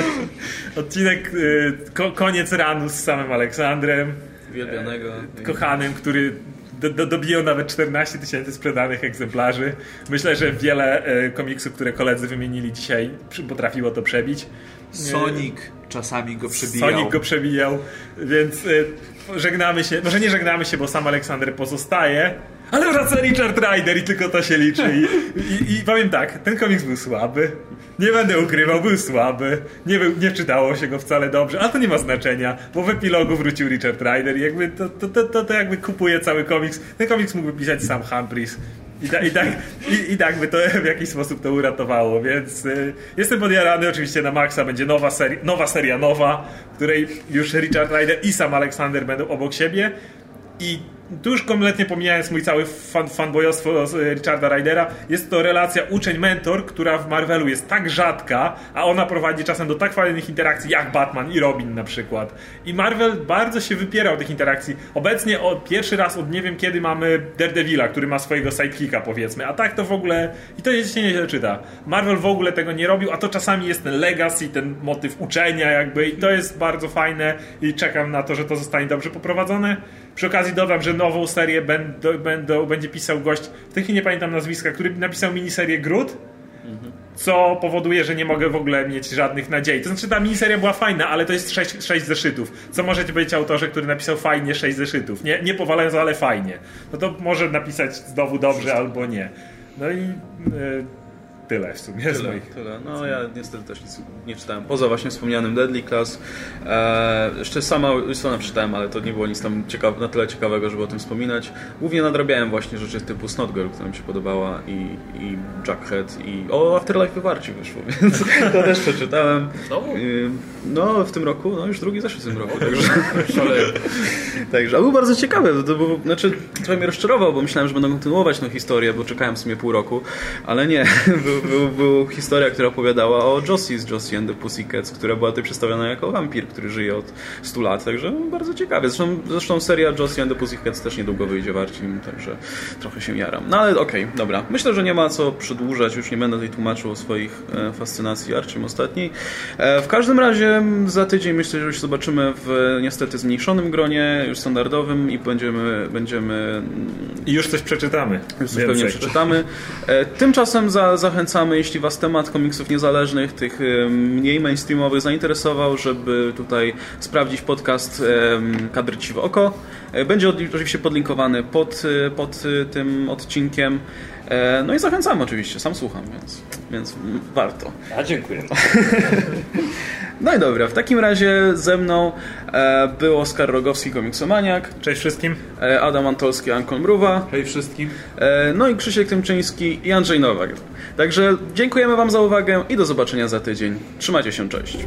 odcinek y, ko koniec ranu z samym Aleksandrem. Uwielbianego. E, kochanym, który do, do, dobiją nawet 14 tysięcy sprzedanych egzemplarzy. Myślę, że wiele e, komiksów, które koledzy wymienili dzisiaj, potrafiło to przebić. Sonic czasami go przebijał. Sonic go przebijał, więc e, żegnamy się. Może nie żegnamy się, bo sam Aleksander pozostaje, ale wraca Richard Rider i tylko to się liczy. I, i, i powiem tak, ten komiks był słaby. Nie będę ukrywał, był słaby. Nie, był, nie czytało się go wcale dobrze, ale to nie ma znaczenia, bo w epilogu wrócił Richard Rider i jakby to, to, to, to, to jakby kupuje cały komiks. Ten komiks mógłby pisać sam Humphries. I, i, tak, i, I tak by to w jakiś sposób to uratowało, więc y, jestem podjarany. Oczywiście na Maxa będzie nowa, seri nowa seria, nowa, w której już Richard Rider i sam Aleksander będą obok siebie. I tu już kompletnie pomijając mój cały fan, fanboyostwo Richarda Rydera, jest to relacja uczeń-mentor, która w Marvelu jest tak rzadka, a ona prowadzi czasem do tak fajnych interakcji jak Batman i Robin na przykład. I Marvel bardzo się wypierał tych interakcji. Obecnie od, pierwszy raz od nie wiem kiedy mamy Daredevila, który ma swojego sidekicka powiedzmy, a tak to w ogóle i to się nieźle czyta. Marvel w ogóle tego nie robił, a to czasami jest ten legacy, ten motyw uczenia jakby i to jest bardzo fajne i czekam na to, że to zostanie dobrze poprowadzone. Przy okazji dodam, że nową serię będą, będą, będzie pisał gość, w tej chwili nie pamiętam nazwiska, który napisał miniserię Groot, co powoduje, że nie mogę w ogóle mieć żadnych nadziei. To znaczy ta miniseria była fajna, ale to jest 6, 6 zeszytów. Co możecie powiedzieć autorze, który napisał fajnie 6 zeszytów? Nie, nie powalając, ale fajnie. No to może napisać znowu dobrze albo nie. No i... Yy, tyle w sumie tyle, tyle. No ja niestety też nic nie czytałem. Poza właśnie wspomnianym Deadly Class. E, jeszcze sama Wilsona przeczytałem, ale to nie było nic tam ciekawe, na tyle ciekawego, żeby o tym wspominać. Głównie nadrabiałem właśnie rzeczy typu Snot Girl, która mi się podobała i, i Jackhead i o Afterlife Wywarci wyszło, więc to też przeczytałem. Znowu? No w tym roku, no już drugi zeszły w tym roku. Także, także, a był bardzo ciekawy. To był, znaczy trochę mnie rozczarował, bo myślałem, że będą kontynuować tę historię, bo czekałem w sumie pół roku, ale nie. był, był, historia, która opowiadała o Josie z Josie and the Pussycats, która była tutaj przedstawiona jako wampir, który żyje od 100 lat, także bardzo ciekawe. Zresztą, zresztą seria Josie and the Pussycats też niedługo wyjdzie w Archim, także trochę się jaram. No ale okej, okay, dobra. Myślę, że nie ma co przedłużać, już nie będę tutaj tłumaczył o swoich e, fascynacji Archim ostatniej. E, w każdym razie za tydzień myślę, że już zobaczymy w niestety zmniejszonym gronie, już standardowym i będziemy... będziemy I już coś przeczytamy. Już coś pewnie przeczytamy. E, tymczasem za, zachęcam zachęcamy, jeśli Was temat komiksów niezależnych, tych mniej mainstreamowych zainteresował, żeby tutaj sprawdzić podcast Kadry Ci w oko. E, będzie oczywiście podlinkowany pod, e, pod e, tym odcinkiem. No i zachęcamy oczywiście, sam słucham, więc, więc warto. A dziękuję. No i dobra, w takim razie ze mną był Oskar Rogowski, komiksomaniak. Cześć wszystkim. Adam Antolski, Ankon Mruwa. Cześć wszystkim. No i Krzysiek Tymczyński i Andrzej Nowak. Także dziękujemy Wam za uwagę i do zobaczenia za tydzień. Trzymajcie się, cześć.